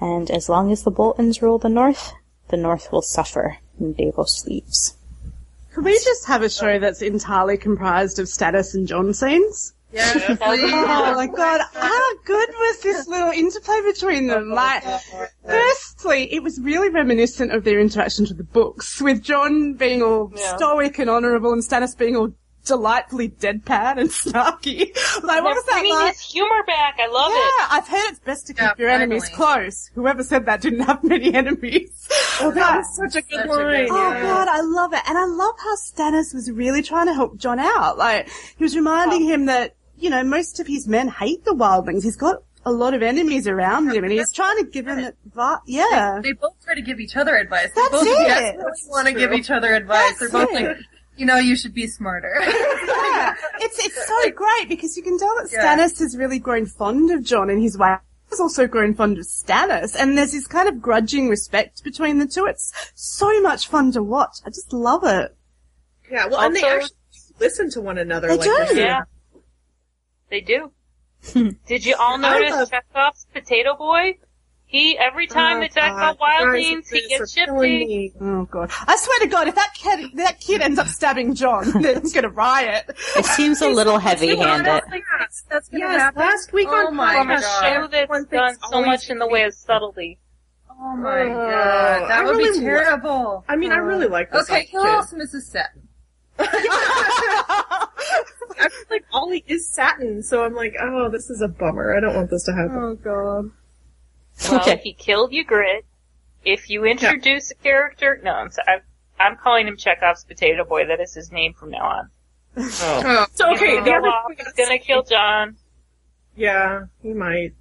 And as long as the Boltons rule the North, the North will suffer. And Davos leaves. Could we just have a show that's entirely comprised of Stannis and Jon scenes? Yeah, Oh my god, how good was this little interplay between them? Oh, like, firstly, it was really reminiscent of their interactions with the books, with Jon being all Yeah. stoic and honourable and Stannis being all delightfully deadpan and snarky. Like, what was that bringing like? his humor back. I love it. Yeah, I've heard it's best to keep Yeah, your enemies finally. close. Whoever said that didn't have many enemies. Oh, that was such a good Such a line. good Oh Yeah. god, I love it. And I love how Stannis was really trying to help Jon out. Like, he was reminding oh. him that, you know, most of his men hate the wildlings. He's got a lot of enemies around him and he's trying to give him advice. Yeah. They both try to give each other advice. That's They both it. desperately want to give each other advice. That's They're both it. like, you know, you should be smarter. yeah. It's, it's so great because you can tell that Yeah. Stannis has really grown fond of Jon and his wife He's also grown fond of Stannis and there's this kind of grudging respect between the two. It's so much fun to watch. I just love it. Yeah, well, and they actually listen to one another. They like do. Yeah. They do. Did you all notice love- Chekhov's Potato Boy? He every oh time Oh, they talk about God, you guys wildlings, he gets killing shifty. Oh god! I swear to God, if that kid that kid ends up stabbing Jon, then he's gonna riot. It seems a little heavy-handed. Honestly, that's, that's gonna Yes, happen. last week oh on my From a podcast, god. show that's done so much in the way of subtlety. Oh my Oh, god. That I would really be wa- terrible. I mean, I really oh. like this. Okay, who kid. else Mrs. Seton? I feel like Ollie is satin, so I'm like, oh, this is a bummer. I don't want this to happen. Oh god! Well, Okay. he killed you, grit. If you introduce a character, no, I'm sorry, I'm, I'm calling him Chekhov's Potato Boy. That is his name from now on. Oh. So oh, okay, the other go off, thing we gonna say- kill Jon. Yeah, he might.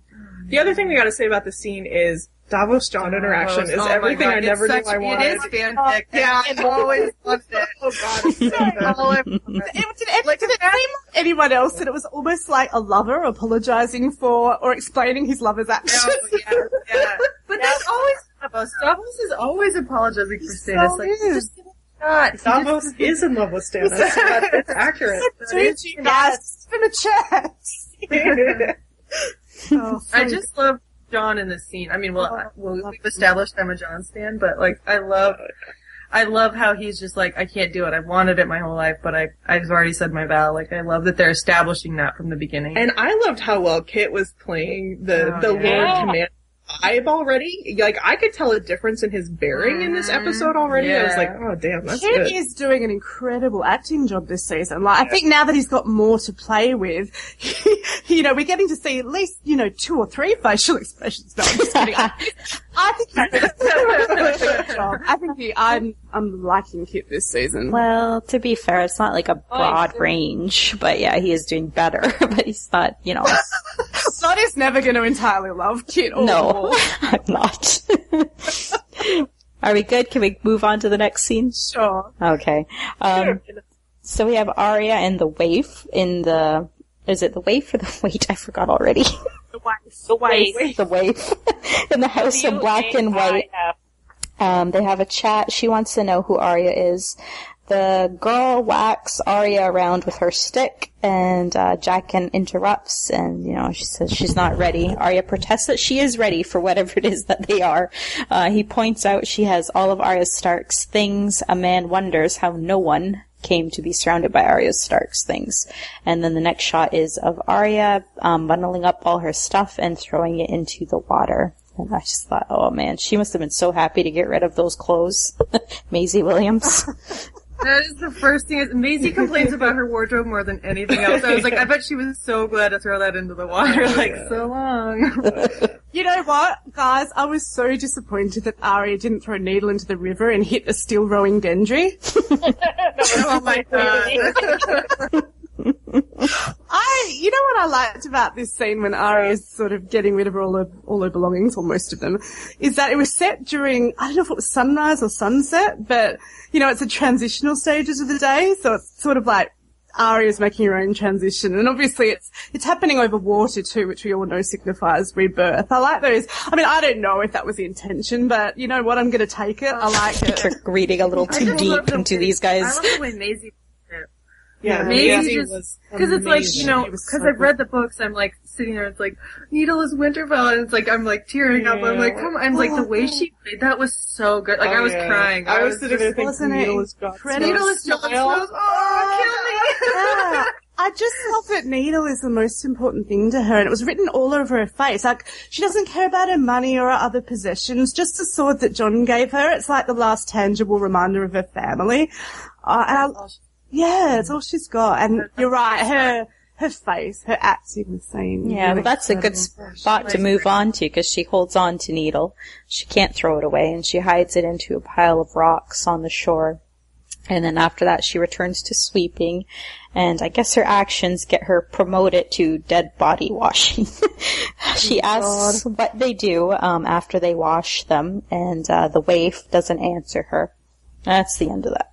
The other thing we got to say about the scene is Davos Jon oh, interaction is Oh my everything I it's never such- knew I wanted. It is fanfic. Yeah. I always loved it. Oh god, it's so good. Oh, It, it- did, it, did it like anyone else that it was almost like a lover apologizing for or explaining his lover's actions? Oh, yeah, yeah. But that's always Davos. Davos is always apologizing for Stannis. Like, is. just give it a shot. He Davos just- is in love with Stannis. That- It's accurate. Dude, you guys, give him a chance. Oh, I just love Jon in this scene. I mean, well, oh, I- well we've established I'm a Jon stan, but like, I love, I love how he's just like, I can't do it. I've wanted it my whole life, but I, I've already said my vow. Like, I love that they're establishing that from the beginning. And I loved how well Kit was playing the Oh, the yeah. Lord Command vibe already. Like I could tell a difference in his bearing in this mm-hmm. episode already. I was like, oh damn, that's Kit good. is doing an incredible acting job this season. Like, I think now that he's got more to play with, you know, we're getting to see at least, you know, two or three facial expressions. No, I'm just kidding. I, think he's doing a really good job. I think he, I'm, I'm liking Kit this season. Well, to be fair, it's not like a broad see. range, but yeah, he is doing better. but he's not, you know, Sonny's never going to entirely love Kit no, I'm not. Are we good? Can we move on to the next scene? Sure. Okay. Um, so we have Arya and the waif in the. Is it the waif or the wait? I forgot already. The waif. The waif. the waif in the house of black and white. Um, they have a chat. She wants to know who Arya is. The girl whacks Arya around with her stick, and uh, Jaqen interrupts, and you know she says she's not ready. Arya protests that she is ready for whatever it is that they are. Uh, he points out she has all of Arya Stark's things. A man wonders how no one came to be surrounded by Arya Stark's things. And then the next shot is of Arya um, bundling up all her stuff and throwing it into the water. And I just thought, oh man, she must have been so happy to get rid of those clothes. Maisie Williams. That is the first thing. Is, Maisie complains about her wardrobe more than anything else. I was like, I bet she was so glad to throw that into the water. Like so long. You know what, guys? I was so disappointed that Arya didn't throw a needle into the river and hit a still rowing Gendry. oh my god. I, you know what I liked about this scene when Arya's sort of getting rid of all her, all her belongings, or most of them, is that it was set during, I don't know if it was sunrise or sunset, but, you know, it's the transitional stages of the day, so it's sort of like Arya's making her own transition, and obviously it's, it's happening over water too, which we all know signifies rebirth. I like those, I mean, I don't know if that was the intention, but you know what, I'm gonna take it, I like it. You're reading a little too deep into these I guys. love the way Maisie. Yeah, Maisie Maisie just because it's like you know because so I've read the books. I'm like sitting there. It's like Needle is Winterfell, and it's like I'm like tearing up. I'm like, come on. I'm like the way she played that was so good. Like Oh, I was yeah. crying. I was sitting there thinking, Wasn't it Needle is God. incredible? Needle is Jon Snow. Oh, Yeah. I just felt that Needle is the most important thing to her, and it was written all over her face. Like, she doesn't care about her money or her other possessions, just the sword that Jon gave her. It's like the last tangible reminder of her family. Uh, and I, yeah, it's all she's got. And you're right, her, her face, her acting the scene. Yeah, well, that's a good spot to move on to because she holds on to Needle. She can't throw it away and she hides it into a pile of rocks on the shore. And then after that she returns to sweeping and I guess her actions get her promoted to dead body washing. she asks what they do um, after they wash them and uh, the waif doesn't answer her. That's the end of that.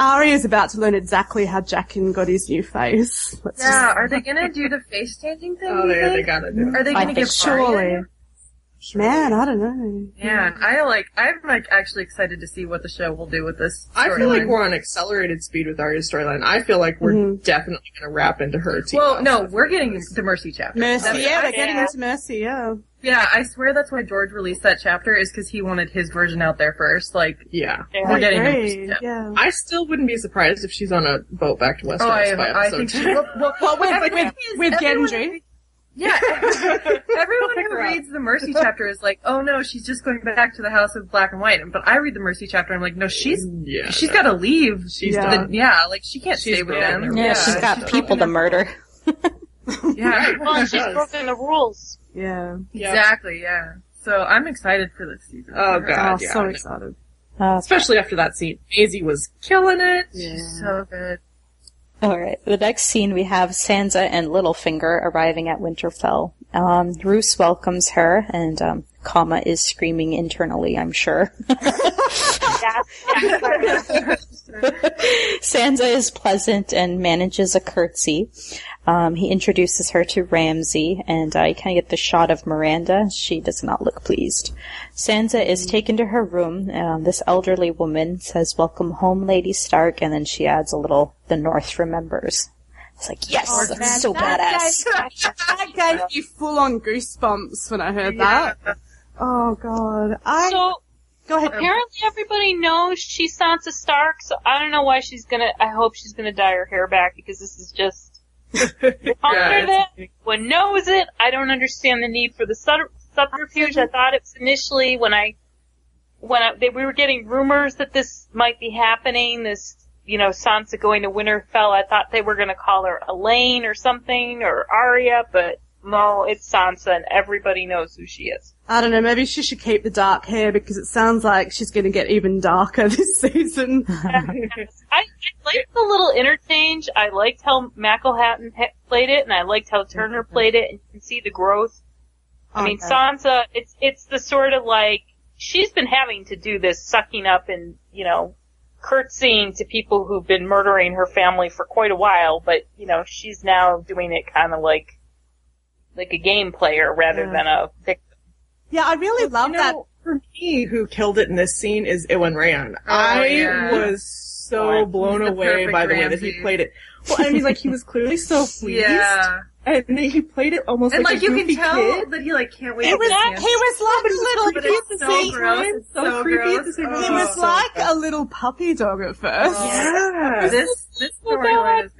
Arya's about to learn exactly how Jaqen got his new face. Let's Yeah, are they gonna do the face changing thing? Oh, you there they think? gotta do. it. Are they gonna think give surely. Arya? Man, I don't know. Yeah, I like. I'm like actually excited to see what the show will do with this. I feel like storyline. we're on accelerated speed with Arya's storyline. I feel like we're mm-hmm. definitely going to wrap into her team. Well, no, we're getting the Mercy chapter. Mercy, That's- yeah, they're getting into Mercy, yeah. Yeah, I swear that's why George released that chapter is because he wanted his version out there first. Like, Yeah. we're I getting agree, them. yeah. I still wouldn't be surprised if she's on a boat back to Westeros Oh, I, by I episode think she. two. Well, well, Well, with- everyone with- is- with everyone Gendry. Who- Yeah, everyone who reads the Mercy chapter is like, "Oh no, she's just going back to the House of Black and White." But I read the Mercy chapter, and I'm like, "No, she's Yeah, she's no. got to leave. She's Yeah. done. yeah, like she can't She's stay with them. her Yeah, she's got people to murder. Yeah, Well, she's broken the rules. Yeah. Yeah. exactly. Yeah. So I'm excited for this season. Oh Oh, god, yeah. so excited. Uh, Especially after that scene. Maisie was killing it. She's so good. Alright, the next scene we have Sansa and Littlefinger arriving at Winterfell. Um, Roose welcomes her and, um, Kama is screaming internally, I'm sure. Yeah. yeah. Sansa is pleasant and manages a curtsy. Um, he introduces her to Ramsay, and uh, you kind of get the shot of Miranda. She does not look pleased. Sansa is taken to her room. Um, this elderly woman says, "Welcome home, Lady Stark," and then she adds a little, "The North remembers." It's like, yes, Oh, that's man, so that badass. Gave, that gave me full on goosebumps when I heard that. Oh god. I So, Go ahead. Apparently everybody knows she's Sansa Stark, so I don't know why she's gonna, I hope she's gonna dye her hair back because this is just, under that, one knows it, I don't understand the need for the sub- subterfuge. I thought it was initially when I, when I, they, we were getting rumors that this might be happening, this, you know, Sansa going to Winterfell, I thought they were gonna call her Elaine or something, or Arya, but no, it's Sansa and everybody knows who she is. I don't know, maybe she should keep the dark hair because it sounds like she's going to get even darker this season. I, I liked the little interchange. I liked how McElhatton ha- played it, and I liked how Turner mm-hmm. played it, and you can see the growth. I mean, Okay. Sansa, it's it's the sort of like she's been having to do this sucking up and you know curtsying to people who've been murdering her family for quite a while, but you know she's now doing it kind of like like a game player rather Yeah. than a victim. Yeah, I really love you that. for me, who killed it in this scene is Iwan Rheon. Oh, I yeah. was so blown away by the way that he played it. Well, I mean, like he was clearly so pleased, Yeah. and then he played it almost And like, like a you goofy can tell kid. that he like can't wait He to was, get he was like a little, But he it's was so gross. It's so so creepy at gross. the same Oh. He was like a little puppy dog at first. Yeah. This this storyline is.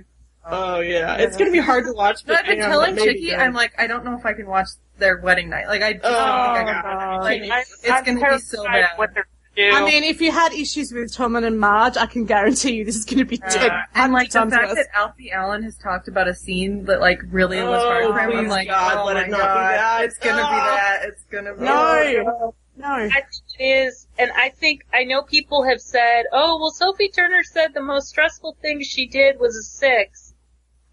Oh, oh yeah, it's gonna be hard to watch. But But I've been damn, telling Chicky, good. I'm like, I don't know if I can watch their wedding night. Like I Oh, don't think I God. can. Oh. Like I, it's I'm gonna be so bad. What do. I mean, if you had issues with Tommen and Marge, I can guarantee you this is going to be uh, dead. and like the fact worse. that Alfie Allen has talked about a scene that like really was hard Oh, for him. I'm oh, like, God, oh let my it not be God, that. It's gonna be Oh. that. It's gonna be No. No. I think it is, and I think I know people have said, "Oh, well, Sophie Turner said the most stressful thing she did was a six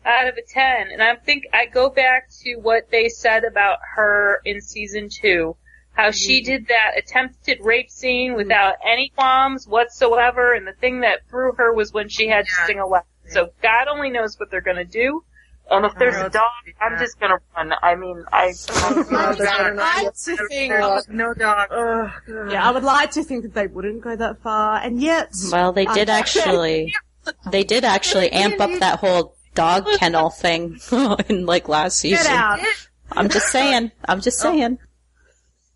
out of a ten. and I think I go back to what they said about her in season two, how she mm-hmm. did that attempted rape scene mm-hmm. without any qualms whatsoever, and the thing that threw her was when she had to sing a lesson. So God only knows what they're gonna do. And if there's a dog, I'm just gonna run. I mean, I. I'd I like to think, no dog. Ugh, yeah, I would like to think that they wouldn't go that far, and yet, Well, they did actually, they did actually amp up that whole dog kennel thing in like last get season. out. I'm just saying. I'm just saying.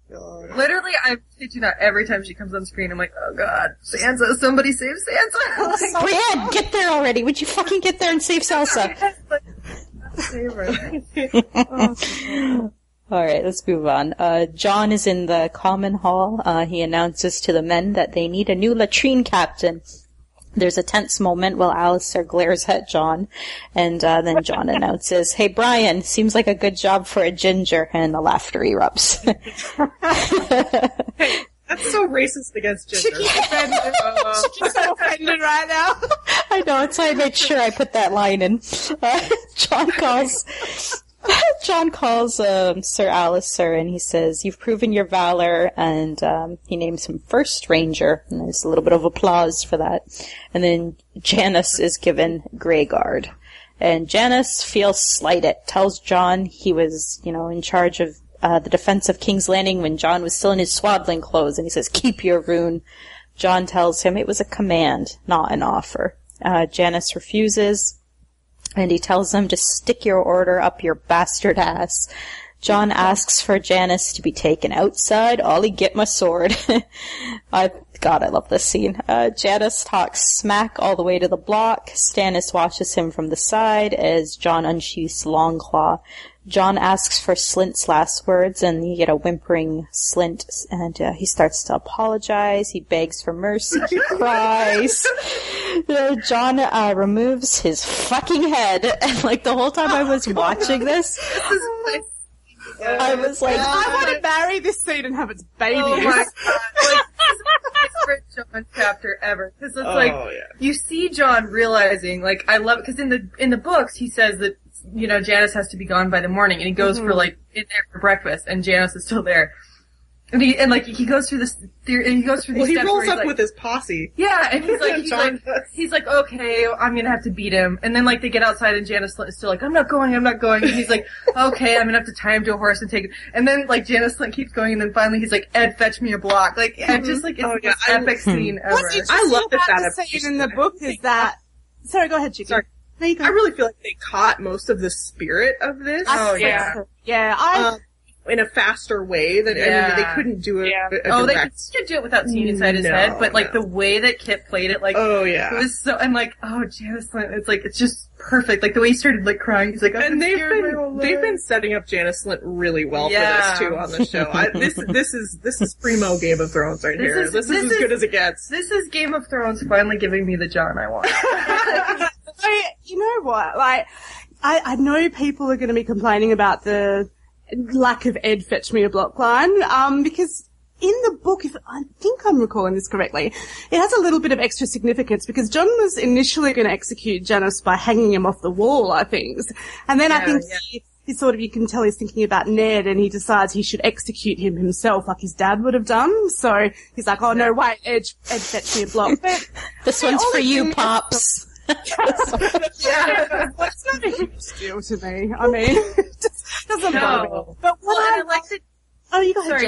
Literally, I'm stitching out every time she comes on screen. I'm like, oh god, Sansa! Somebody save Sansa! Like, Brienne, get there already. Would you fucking get there and save her. All right, let's move on. Uh, Jon is in the common hall. Uh, he announces to the men that they need a new latrine captain. There's a tense moment while Alliser glares at Jon, and uh, then Jon announces, "Hey, Brian, seems like a good job for a ginger," and the laughter erupts. That's so racist against Ginger. Chicky's offended. Chicky's so offended right now. I know, that's why I made sure I put that line in. Uh, Jon calls, Jon calls, um, Sir Alliser and he says, you've proven your valor, and, um, he names him First Ranger, and there's a little bit of applause for that. And then Janos is given Greyguard. And Janos feels slighted, tells Jon he was, you know, in charge of uh, the defense of King's Landing when Jon was still in his swaddling clothes, and he says, keep your rune. Jon tells him it was a command, not an offer. Uh, Janos refuses, and he tells them to stick your order up your bastard ass. Jon asks for Janos to be taken outside. Ollie, get my sword. I, God, I love this scene. Uh, Janos talks smack all the way to the block. Stannis watches him from the side as Jon unsheaths Longclaw. Jon asks for Slynt's last words, and you get a whimpering Slynt, and uh, he starts to apologize. He begs for mercy. He cries. You know, Jon uh, removes his fucking head, and like the whole time I was watching this, I was like, I want to marry this scene and have its babies. Oh my god! Like, this is my favorite Jon chapter ever because it's like oh yeah. you see Jon realizing, like I love because in the in the books he says that you know Janos has to be gone by the morning, and he goes Mm-hmm. for like in there for breakfast, and Janos is still there, and he and like he goes through this theory, and he goes through these Well, he steps rolls up like, with his posse. yeah, and he's like, he's like, he's like, okay, I'm gonna have to beat him. And then like they get outside and Janos is still like, I'm not going, I'm not going. And he's like, okay, I'm gonna have to tie him to a horse and take it. And then like Janos like keeps going and then finally he's like, Ed, fetch me a block. Like, and just like, it's Oh, the yeah, most I- epic scene ever. What's interesting I love that that the scene in the book is that. Sorry, go ahead, Chicky. Sorry. No, you. I really feel like they caught most of the spirit of this. I Oh, yeah. so. Yeah, I. Um, in a faster way that I mean, they couldn't do it. Yeah. Oh, they direct- could do it without seeing inside his No, head, but like no. the way that Kit played it, like Oh yeah. it was so. I'm like, oh, Janice, Lynn, it's like it's just perfect. Like the way he started like crying, he's like, I've and they've scared my whole been they've been setting up Janos Slynt really well Yeah. for this too on the show. I, this this is this is primo Game of Thrones right This here. is- this is this as is- good as it gets. This is Game of Thrones finally giving me the Jon I want. I, you know what? Like, I, I know people are going to be complaining about the lack of Ed fetch me a block line, um, because in the book, if I think I'm recalling this correctly, it has a little bit of extra significance because Jon was initially going to execute Janos by hanging him off the wall, I think. And then I think yeah. he, he sort of, you can tell he's thinking about Ned and he decides he should execute him himself like his dad would have done. So he's like, oh no, wait, Ed, Ed fetch me a block. But This one's for you, things- Pops. yeah, well, it's not a huge deal to me. I mean, it doesn't bother me. No. But what Well, I, I like that. oh, you go ahead, Sorry,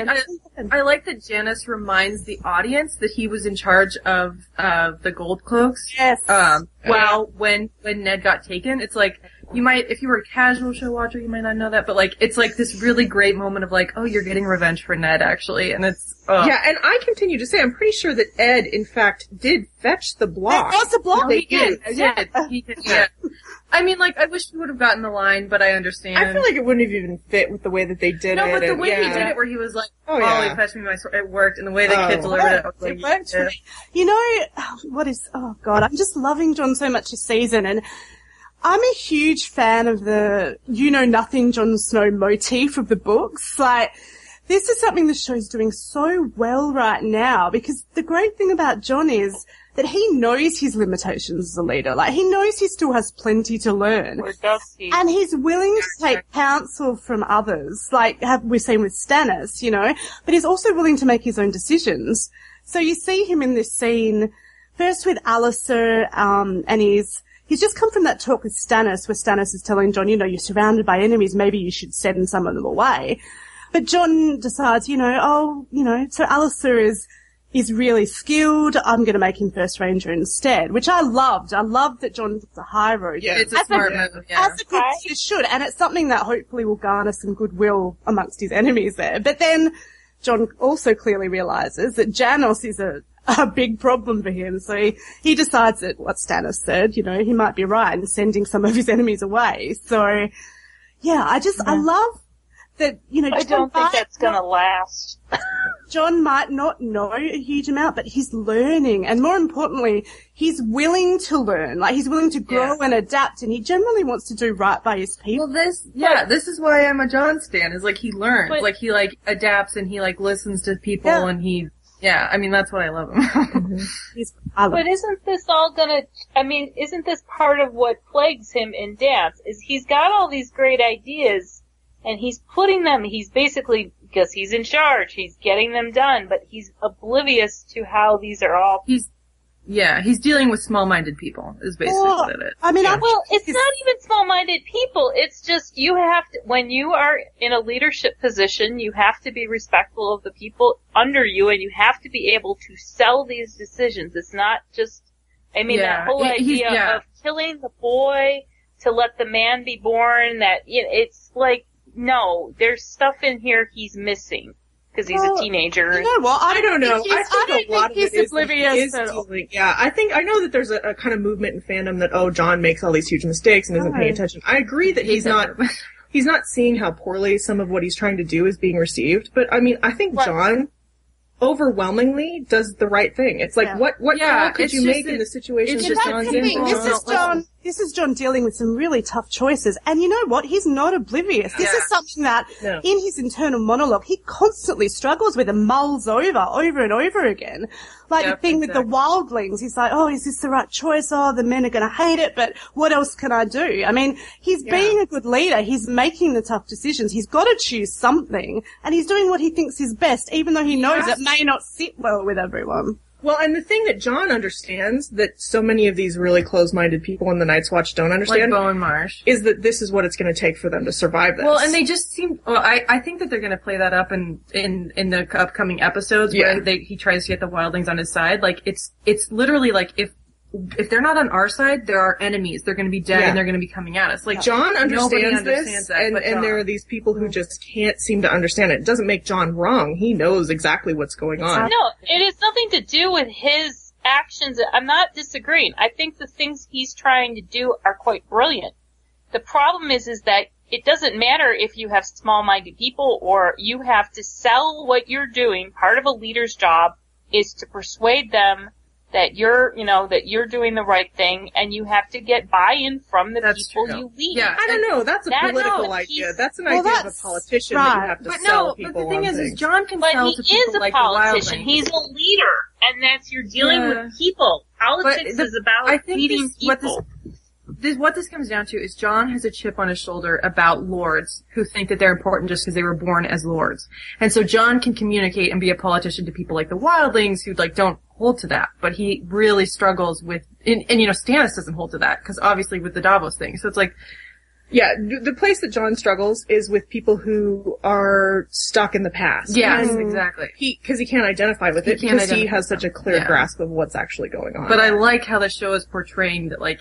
Jen. I, I like that Janos reminds the audience that he was in charge of uh, the gold cloaks. yes. Um, well, when when Ned got taken, it's like you might, if you were a casual show watcher, you might not know that, but like it's like this really great moment of like, oh, you're getting revenge for Ned actually, and it's uh, Yeah, and I continue to say I'm pretty sure that Ed, in fact, did fetch the block. Oh, it's a block. They he did, did. he did, he did, yeah. I mean, like I wish he would have gotten the line, but I understand. I feel like it wouldn't have even fit with the way that they did no, it. No, but the and- way he did it, where he was like, Oh, "Oh, yeah. he fetched me my sword," it worked, and the way that Oh. kid delivered it, I was like, it worked yeah. You know, what is, oh god, I'm just loving Jon so much this season and I'm a huge fan of the you know nothing Jon Snow motif of the books. Like, this is something the show's doing so well right now because the great thing about Jon is that he knows his limitations as a leader. Like, he knows he still has plenty to learn. Does he? And he's willing to take counsel from others, like have, we've seen with Stannis, you know, but he's also willing to make his own decisions. So you see him in this scene, first with Alliser, um, and he's, he's just come from that talk with Stannis, where Stannis is telling Jon, you know, you're surrounded by enemies, maybe you should send some of them away. But Jon decides, you know, oh, you know, so Alliser is, is really skilled. I'm going to make him first ranger instead, which I loved. I loved that Jon took the high road. Yeah. It's a As smart a- move, yeah. As a good leader should, and it's something that hopefully will garner some goodwill amongst his enemies there. But then Jon also clearly realizes that Janos is a, a big problem for him, so he, he decides that what Stannis said, you know, he might be right in sending some of his enemies away. So, yeah, I just, I love that, you know, I Jon don't think might that's gonna last. Jon might not know a huge amount, but he's learning. And more importantly, he's willing to learn. Like, he's willing to grow Yeah. and adapt, and he generally wants to do right by his people. Well, this, yeah, this is why I'm a Jon stan, is like he learns, But- like he like adapts and he like listens to people Yeah. and he, yeah, I mean that's what I love him. Mm-hmm. He's, I love But isn't this all gonna, I mean, isn't this part of what plagues him in dance? Is he's got all these great ideas and he's putting them, he's basically, because he's in charge, he's getting them done, but he's oblivious to how these are all he's, yeah, he's dealing with small-minded people, is basically Well, what it is. I mean, I Well, it's It's- not even small-minded people. It's just you have to, when you are in a leadership position, you have to be respectful of the people under you and you have to be able to sell these decisions. It's not just, I mean, Yeah, that whole he- idea yeah. of killing the boy to let the man be born, that, you know, it's like, no, there's stuff in here he's missing. Cause he's Well, a teenager. you know what? I don't know. think I think don't a lot think of he's it is he oblivious is at yeah, I think I know that there's a, a kind of movement in fandom that oh Jon makes all these huge mistakes and isn't paying attention. I agree that he's not he's not seeing how poorly some of what he's trying to do is being received. But I mean, I think Right. Jon overwhelmingly does the right thing. It's like Yeah. what what Yeah, could you just make in that- the situation it's just That's Jon's the in? This is Jon. This is Jon dealing with some really tough choices, and you know what? He's not oblivious. This Yeah. is something that, in his internal monologue, he constantly struggles with and mulls over, over and over again. Like Yep, the thing with the wildlings, he's like, "Oh, is this the right choice? Oh, the men are going to hate it, but what else can I do?" I mean, he's being a good leader. He's making the tough decisions. He's got to choose something, and he's doing what he thinks is best, even though he knows it may not sit well with everyone. Well, and the thing that Jon understands that so many of these really close-minded people in the Night's Watch don't understand, like Bowen Marsh. is that this is what it's going to take for them to survive this. Well, and they just seem. Well, I, I think that they're going to play that up in in in the upcoming episodes Yeah. where they, he tries to get the wildlings on his side. Like it's it's literally like if if they're not on our side, they're our enemies. They're going to be dead Yeah. and they're going to be coming at us. Like Jon understands understands this, that, and, and there are these people who just can't seem to understand it. It doesn't make Jon wrong. He knows exactly what's going on. No, it has nothing to do with his actions. I'm not disagreeing. I think the things he's trying to do are quite brilliant. The problem is, is that it doesn't matter if you have small-minded people or you have to sell what you're doing. Part of a leader's job is to persuade them that you're, you know, that you're doing the right thing and you have to get buy-in from the That's people true. you lead. Yeah. I don't know. That's a That- political no, idea. That's an Well, idea of a politician that you have to But sell no, people but the thing on is, is. Jon can But sell he to people is a like politician. the. He's a leader, and that's you're dealing Yeah. with people. Politics the- is about I think leading this, what this, people. this, what this comes down to is Jon has a chip on his shoulder about lords who think that they're important just because they were born as lords. And so Jon can communicate and be a politician to people like the wildlings who like don't hold to that, but he really struggles with, and, and you know, Stannis doesn't hold to that because obviously with the Davos thing. So it's like, Yeah, the place that Jon struggles is with people who are stuck in the past. yes, And exactly. he because he can't identify with it He can't because he has such a clear Yeah. grasp of what's actually going on. But I like how the show is portraying that like,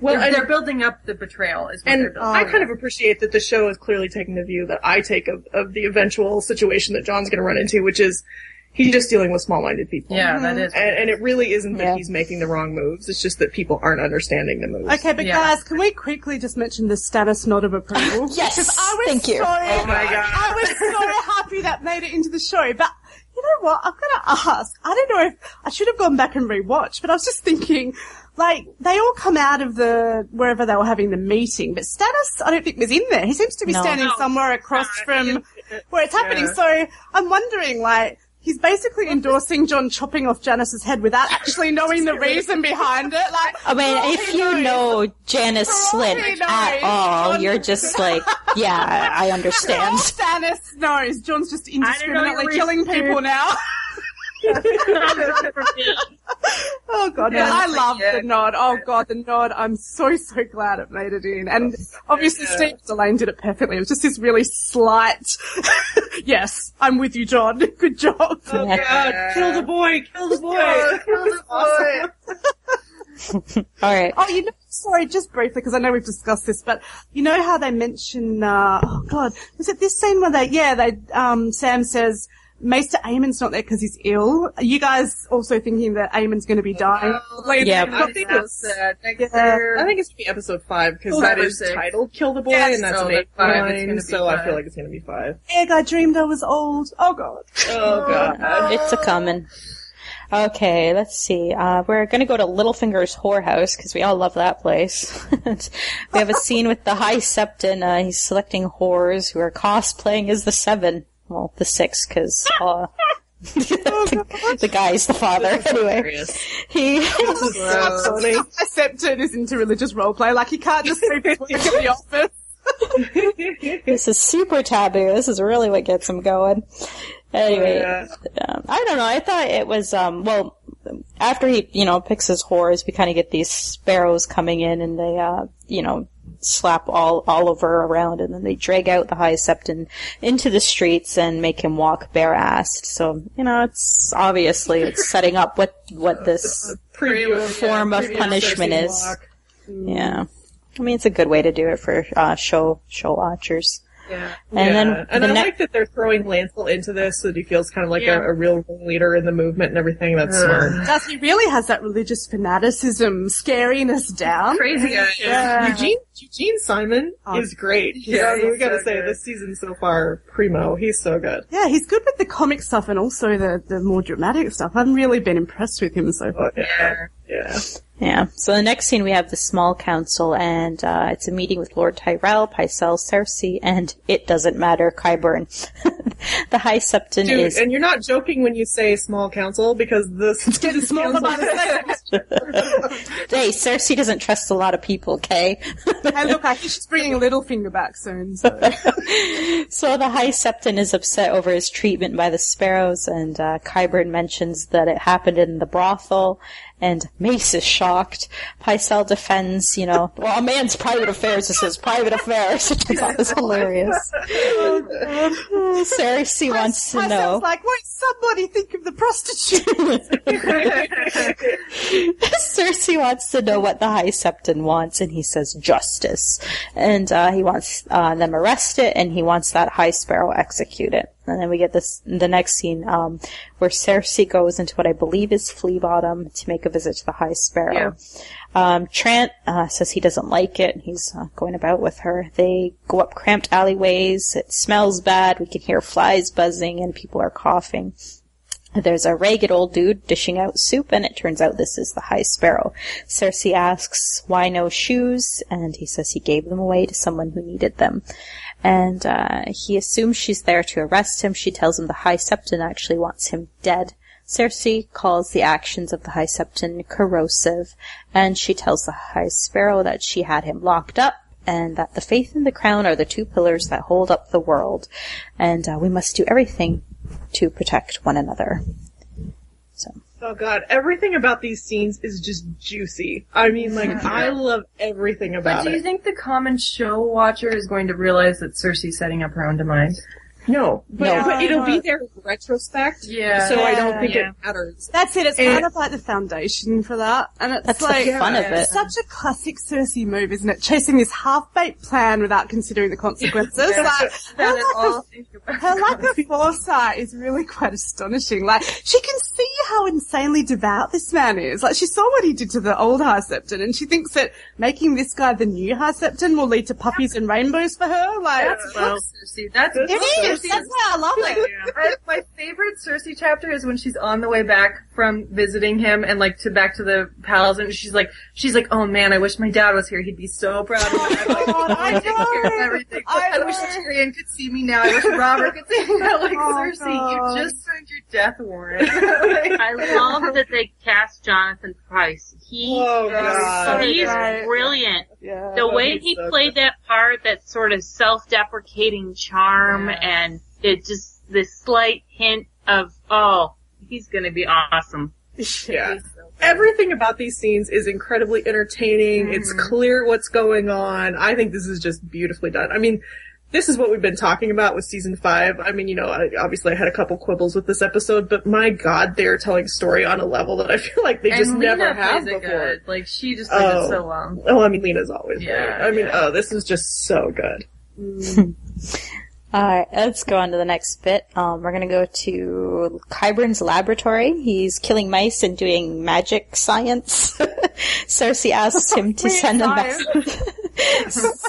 well, they're, they're building up the betrayal is and. I kind of appreciate that the show is clearly taking the view that I take of, of the eventual situation that Jon's going to run into, which is he's just dealing with small-minded people. yeah, that mm-hmm. is. And, and it really isn't that Yeah. he's making the wrong moves. It's just that people aren't understanding the moves. Okay, but Yeah. guys, can we quickly just mention the Stannis nod of approval? Yes, Because I was thank you. So, Oh my God. I was so happy that made it into the show, but you know what? I'm gonna ask. I don't know if I should have gone back and rewatched, but I was just thinking, like, they all come out of the wherever they were having the meeting, but Stannis I don't think was in there. He seems to be No. standing No. somewhere across from where it's happening. Yeah. So I'm wondering, like. He's basically endorsing Jon chopping off Janos's head without actually knowing the reason behind it. Like, I mean, if you knows- know Janice For Slynt at all, Jon- you're just like, yeah, I understand. Stannis knows Jon's just indiscriminately killing people now. oh god, Yeah, I love yeah. the nod. Oh god, the nod. I'm so so glad it made it in. And obviously Steve Dillane did it perfectly. It was just this really slight. yes, I'm with you, Jon. Good job. Yeah. God, kill the boy, kill the boy, kill the boy. All right. Oh, you know, sorry, just briefly, because I know we've discussed this, but you know how they mention, uh, oh god, was it this scene where they, yeah, they, um, Sam says, Maester Aemon's not there because he's ill. Are you guys also thinking that Aemon's going to be dying? Like, Yeah. I think it's, uh, next Yeah. I think it's gonna be episode five because Five that or six. titled "Kill the Boy" Yes. and that's Oh, an that's eight five. It's line, gonna be so I feel like it's gonna be five. Egg, I dreamed I was old. Oh god. Oh god. It's a coming. Okay, let's see. Uh, we're gonna go to Littlefinger's whorehouse because we all love that place. we have a scene with the High Septon. Uh, he's selecting whores who are cosplaying as the Seven. Well, the Six, because uh, the, the guy's the father. Anyway, he That's funny. Septon is into religious roleplay. Like he can't just leave his work at the office. this is super taboo. This is really what gets him going. Anyway, Yeah. um, I don't know. I thought it was um well after he you know picks his whores, we kind of get these sparrows coming in and they uh you know slap all all Oliver around and then they drag out the high septon into the streets and make him walk bare assed. So you know it's obviously it's setting up what what this form of punishment is. Block. yeah. I mean it's a good way to do it for uh, show show watchers. Yeah. And yeah. then and the I ne- like that they're throwing Lancel into this so that he feels kind of like Yeah. a, a real leader in the movement and everything. That's smart. Does he really has that religious fanaticism scaring us down? Crazy guy. Yeah. Eugene Eugene Simon Oh. is great. Yeah, Yeah, we he's gotta so say good. this season so far, primo. He's so good. Yeah, he's good with the comic stuff and also the, the more dramatic stuff. I've really been impressed with him so far. Oh, yeah, yeah. Yeah. So the next scene we have the small council, and uh, it's a meeting with Lord Tyrell, Pycelle, Cersei, and it doesn't matter, Qyburn. the High Septon Dude, is. and you're not joking when you say small council because this it's getting smaller by the hey, Cersei doesn't trust a lot of people. Okay. Hey, look, I think she's bringing Littlefinger back soon. So. so the High Septon is upset over his treatment by the sparrows, and uh, Qyburn mentions that it happened in the brothel. And Mace is shocked. Pycelle defends, you know, well, a man's private affairs is his private affairs, which I thought was hilarious. Cersei wants to know. like, won't somebody think of the prostitutes? Cersei wants to know what the High Septon wants, and he says justice. And uh, he wants uh, them arrested, and he wants that High Sparrow executed. And then we get this the next scene um, where Cersei goes into what I believe is Flea Bottom to make a visit to the High Sparrow. Um, Trant uh, says he doesn't like it. He's uh, going about with her. They go up cramped alleyways. It smells bad. We can hear flies buzzing, and people are coughing. There's a ragged old dude dishing out soup, and it turns out this is the High Sparrow. Cersei asks why no shoes, and he says he gave them away to someone who needed them. And uh, he assumes she's there to arrest him. She tells him the High Septon actually wants him dead. Cersei calls the actions of the High Septon corrosive, and she tells the High Sparrow that she had him locked up, and that the faith and the crown are the two pillars that hold up the world, and uh, we must do everything to protect one another. So, Oh god, everything about these scenes is just juicy. I mean, like, I love everything But about do you it. think the common show watcher is going to realize that Cersei's setting up her own demise? No, but, No. but it'll be there in retrospect. Yeah. So I don't think Yeah. it matters. That's it. It's And- kind of like the foundation for that, and it's that's like the fun of it. such a classic Cersei move, isn't it? Chasing this half-baked plan without considering the consequences. Yeah. Like, her lack of- her lack of foresight is really quite astonishing. Like, she can see how insanely devout this man is. Like, she saw what he did to the old High Septon, and she thinks that making this guy the new High Septon will lead to puppies and rainbows for her. Like, That's well, Cersei. That's it is. Cersei That's why I love it. I- my favorite Cersei chapter is when she's on the way back from visiting him and like to back to the palace and she's like she's like, Oh man, I wish my dad was here. He'd be so proud of me. Oh, I'm like, God, I "Oh, take care of know. everything. I I, wish know. Tyrion could see me now. I wish Robert could see me now. Like Oh, Cersei, God. you just signed your death warrant. I love that they cast Jonathan Pryce. He Oh, is- God. he's Right. brilliant. Yeah. The way he so played that part, that sort of self-deprecating charm, Yeah. and it just the slight hint of oh, he's gonna be awesome. Yeah. Everything about these scenes is incredibly entertaining. It's clear what's going on. I think this is just beautifully done. I mean, this is what we've been talking about with season five. I mean, you know, I, obviously I had a couple quibbles with this episode, but my god, they're telling story on a level that I feel like they just and never have it before. good. Like she just plays Oh. it so oh. well. Oh, I mean, Lena's always Yeah, great. I mean, yeah. oh, this is just so good. Alright, let's go on to the next bit. Um, we're gonna go to Qyburn's laboratory. He's killing mice and doing magic science. Cersei asks him to send a message.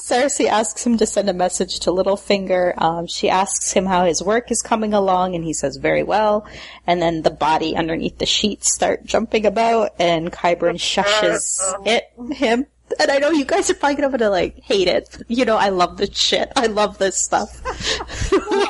Cersei asks him to send a message to Littlefinger. Um, she asks him how his work is coming along, and he says very well. And then the body underneath the sheets start jumping about, and Qyburn shushes it him. And I know you guys are probably gonna like hate it. You know, I love this shit. I love this stuff.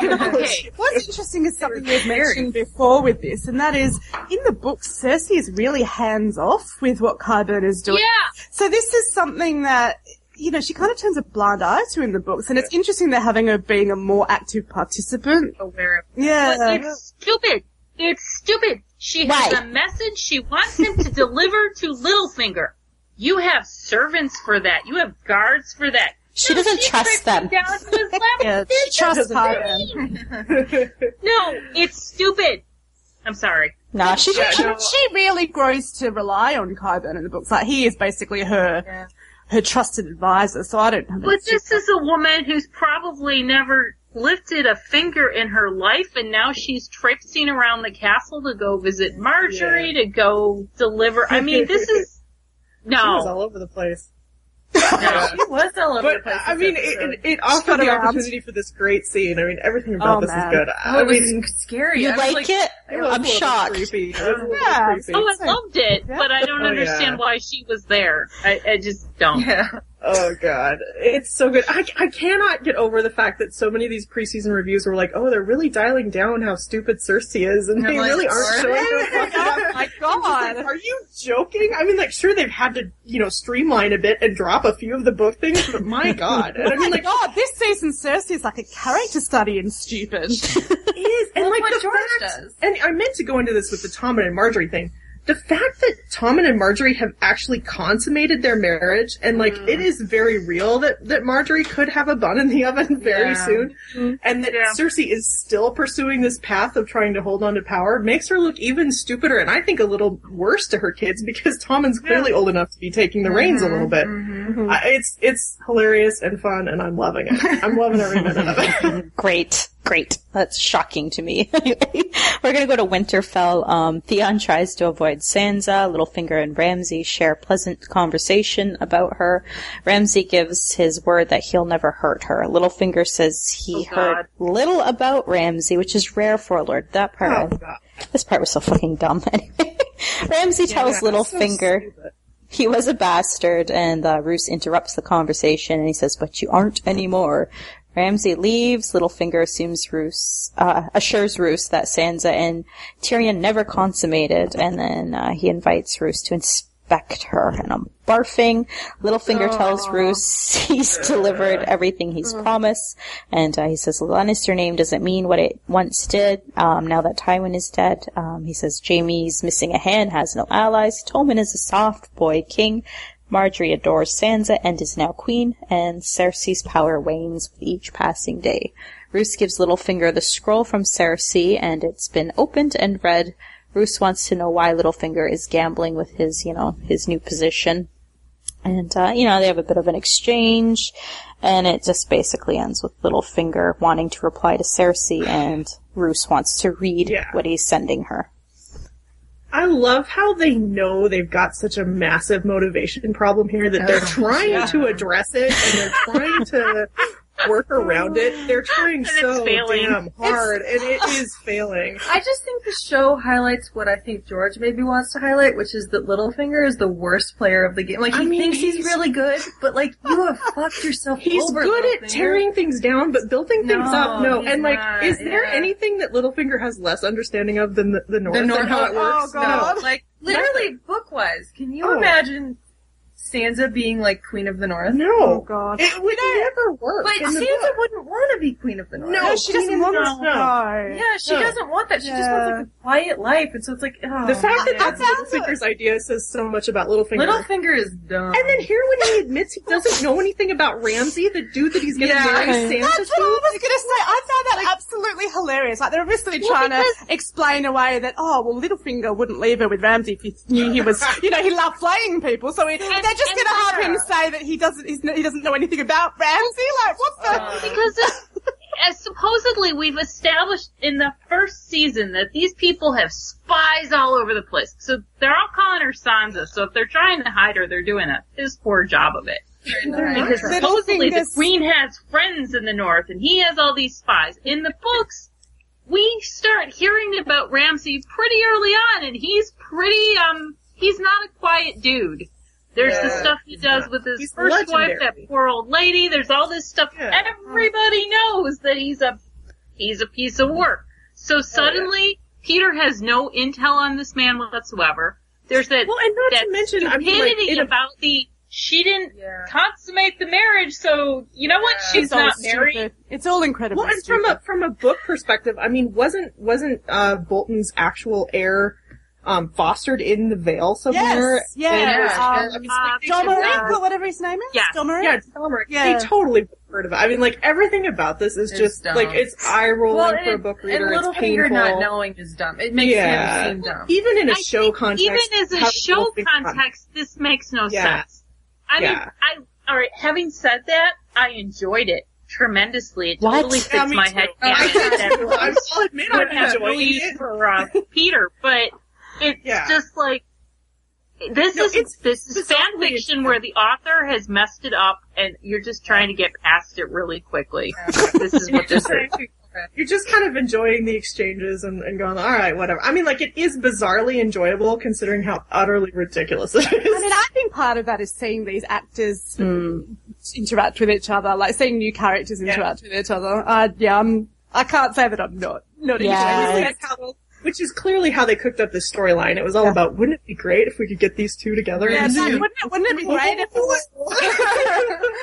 Okay, What's interesting is something we've mentioned before with this, and that is, in the books, Cersei is really hands off with what Qyburn is doing. yeah. So this is something that, you know, she kind of turns a blind eye to in the books, and it's interesting they're having her being a more active participant. Aware of But Yeah. it's stupid. It's stupid. She has Why? a message she wants him to deliver to Littlefinger. You have servants for that. You have guards for that. She No, doesn't she trust them. Down to his level. Yeah, she trusts is No, it's stupid. I'm sorry. Nah, she, She, she, she really grows to rely on Qyburn in the books. Like, he is basically her, Yeah. her trusted advisor, so I don't have But this is a woman who's probably never lifted a finger in her life and now she's traipsing around the castle to go visit Margaery, to go deliver. I mean, this is, She was all over the place. no. She was all over the place. I mean, episode. it, it, it offered got the around. opportunity for this great scene. I mean, everything about Oh, this man. is good. Oh, I it was mean, scary. you I was like, it? it was a I'm shocked. Creepy. It was Yeah. creepy. Oh, I loved it, but I don't Oh, understand yeah. why she was there. I, I just don't. Yeah. Oh god, it's so good. I, I cannot get over the fact that so many of these preseason reviews were like, "Oh, they're really dialing down how stupid Cersei is," and I'm they like, really are aren't showing her. Oh my god. Are you joking? I mean, like, sure they've had to, you know, streamline a bit and drop a few of the book things, but my god, and I my mean, like, god, this season Cersei is like a character study in stupid. it is, and like the George fact, does. and I meant to go into this with the Tom and Margaery thing. The fact that Tommen and Margaery have actually consummated their marriage, and like mm. it is very real that that Margaery could have a bun in the oven very Yeah. soon, mm-hmm. and that Yeah. Cersei is still pursuing this path of trying to hold on to power makes her look even stupider, and I think a little worse to her kids because Tommen's clearly old enough to be taking the reins a little bit. Mm-hmm. I, it's it's hilarious and fun, and I'm loving it. I'm loving every minute of it. Great, great. That's shocking to me. We're gonna go to Winterfell. Um, Theon tries to avoid Sansa. Littlefinger and Ramsay share a pleasant conversation about her. Ramsay gives his word that he'll never hurt her. Littlefinger says he Oh, heard little about Ramsay, which is rare for a lord. That part, Oh, this part was so fucking dumb. Anyway, Ramsay tells Yeah, so Littlefinger stupid. he was a bastard, and uh, Roose interrupts the conversation, and he says, "But you aren't anymore." Ramsay leaves. Littlefinger assumes Roose, uh, assures Roose that Sansa and Tyrion never consummated, and then uh, he invites Roose to inspect her. And I'm barfing. Littlefinger tells Roose he's delivered everything he's promised, and uh, he says the Lannister name doesn't mean what it once did. Um, now that Tywin is dead, um, he says Jaime's missing a hand, has no allies. Tommen is a soft boy king. Margaery adores Sansa and is now queen, and Cersei's power wanes with each passing day. Roose gives Littlefinger the scroll from Cersei, and it's been opened and read. Roose wants to know why Littlefinger is gambling with his, you know, his new position. And, uh, you know, they have a bit of an exchange, and it just basically ends with Littlefinger wanting to reply to Cersei, and Roose wants to read Yeah. what he's sending her. I love how they know they've got such a massive motivation problem here that they're oh, trying to address it and they're trying to work around it. They're trying so failing. damn hard, and it is failing. I just think the show highlights what I think George maybe wants to highlight, which is that Littlefinger is the worst player of the game. Like he I mean, thinks he's, he's- really good, but like you have fucked yourself He's over. good at tearing things down, but building things No, up, no. he's And like, not, is there anything that Littlefinger has less understanding of than the, the North? The North and how it works? Oh, God. No. Like literally book wise, can you Oh. imagine Sansa being like Queen of the North? No. Oh, God. It would never work. But in the Sansa book. wouldn't want to be Queen of the North. No, No, she doesn't Queen want is us to no. know. Yeah, she No. doesn't want that. She just wants like a quiet life, and so it's like oh, The fact that man. that's Littlefinger's idea says so much about Littlefinger. Littlefinger is dumb. And then here when he admits he doesn't know anything about Ramsay, the dude that he's gonna Yeah. marry Sansa That's what I to. was gonna say. I found that absolutely hilarious. Like they're obviously trying to explain away that oh well, Littlefinger wouldn't leave her with Ramsay if he knew he was, you know, he loved flaying people. So he, they're just gonna have him say that he doesn't, he's, he doesn't know anything about Ramsay. Like what the? Uh, Because uh, as supposedly we've established in the first season that these people have spies all over the place. So they're all calling her Sansa. So if they're trying to hide her, they're doing a piss poor job of it. Because supposedly the queen has friends in the north and he has all these spies. In the books, we start hearing about Ramsay pretty early on and he's pretty, um, he's not a quiet dude. There's the stuff he does with his He's first wife, that poor old lady. There's all this stuff. Yeah. Everybody knows that he's a, he's a piece of work. So suddenly, Petyr has no intel on this man whatsoever. There's that, Well, and not that to mention, I mean, like, stupidity in a- about the, she didn't Yeah. consummate the marriage, so you know what? She's It's all not married. stupid. It's all incredible. Well, and from a from a book perspective, I mean, wasn't wasn't uh, Bolton's actual heir um, fostered in the Vale somewhere? Yes, yeah. And, Yeah. uh, I mean, Uh, like, they John should- Marek, or whatever his name is. Yeah. John Marek? Yeah, Telmeric. Yeah. They totally heard of it. I mean, like everything about this is It's just dumb. like it's eye rolling well, for a and, book and reader. It's Littlefinger painful. not knowing is dumb. It makes Yeah. him seem dumb. Even in a I show context, Even as a show Littlefinger- context, this makes no Yeah. sense. I mean, I, alright, having said that, I enjoyed it tremendously. It What? totally fits me my too. head. I did too. that I'll admit I'm have no use it. for uh, Peter, but it's Yeah. just like this No, is it's this is fan fiction where the author has messed it up, and you're just trying to get past it really quickly. this is what this is. You're just kind of enjoying the exchanges and, and going, all right, whatever. I mean, like it is bizarrely enjoyable considering how utterly ridiculous it is. I mean, I think part of that is seeing these actors interact with each other, like seeing new characters interact with each other. Uh, yeah, I'm, I can't say that I'm not, not Yeah. enjoying like it. How which is clearly how they cooked up this storyline. It was all about, wouldn't it be great if we could get these two together? Yeah, and no, wouldn't, it, wouldn't it be great if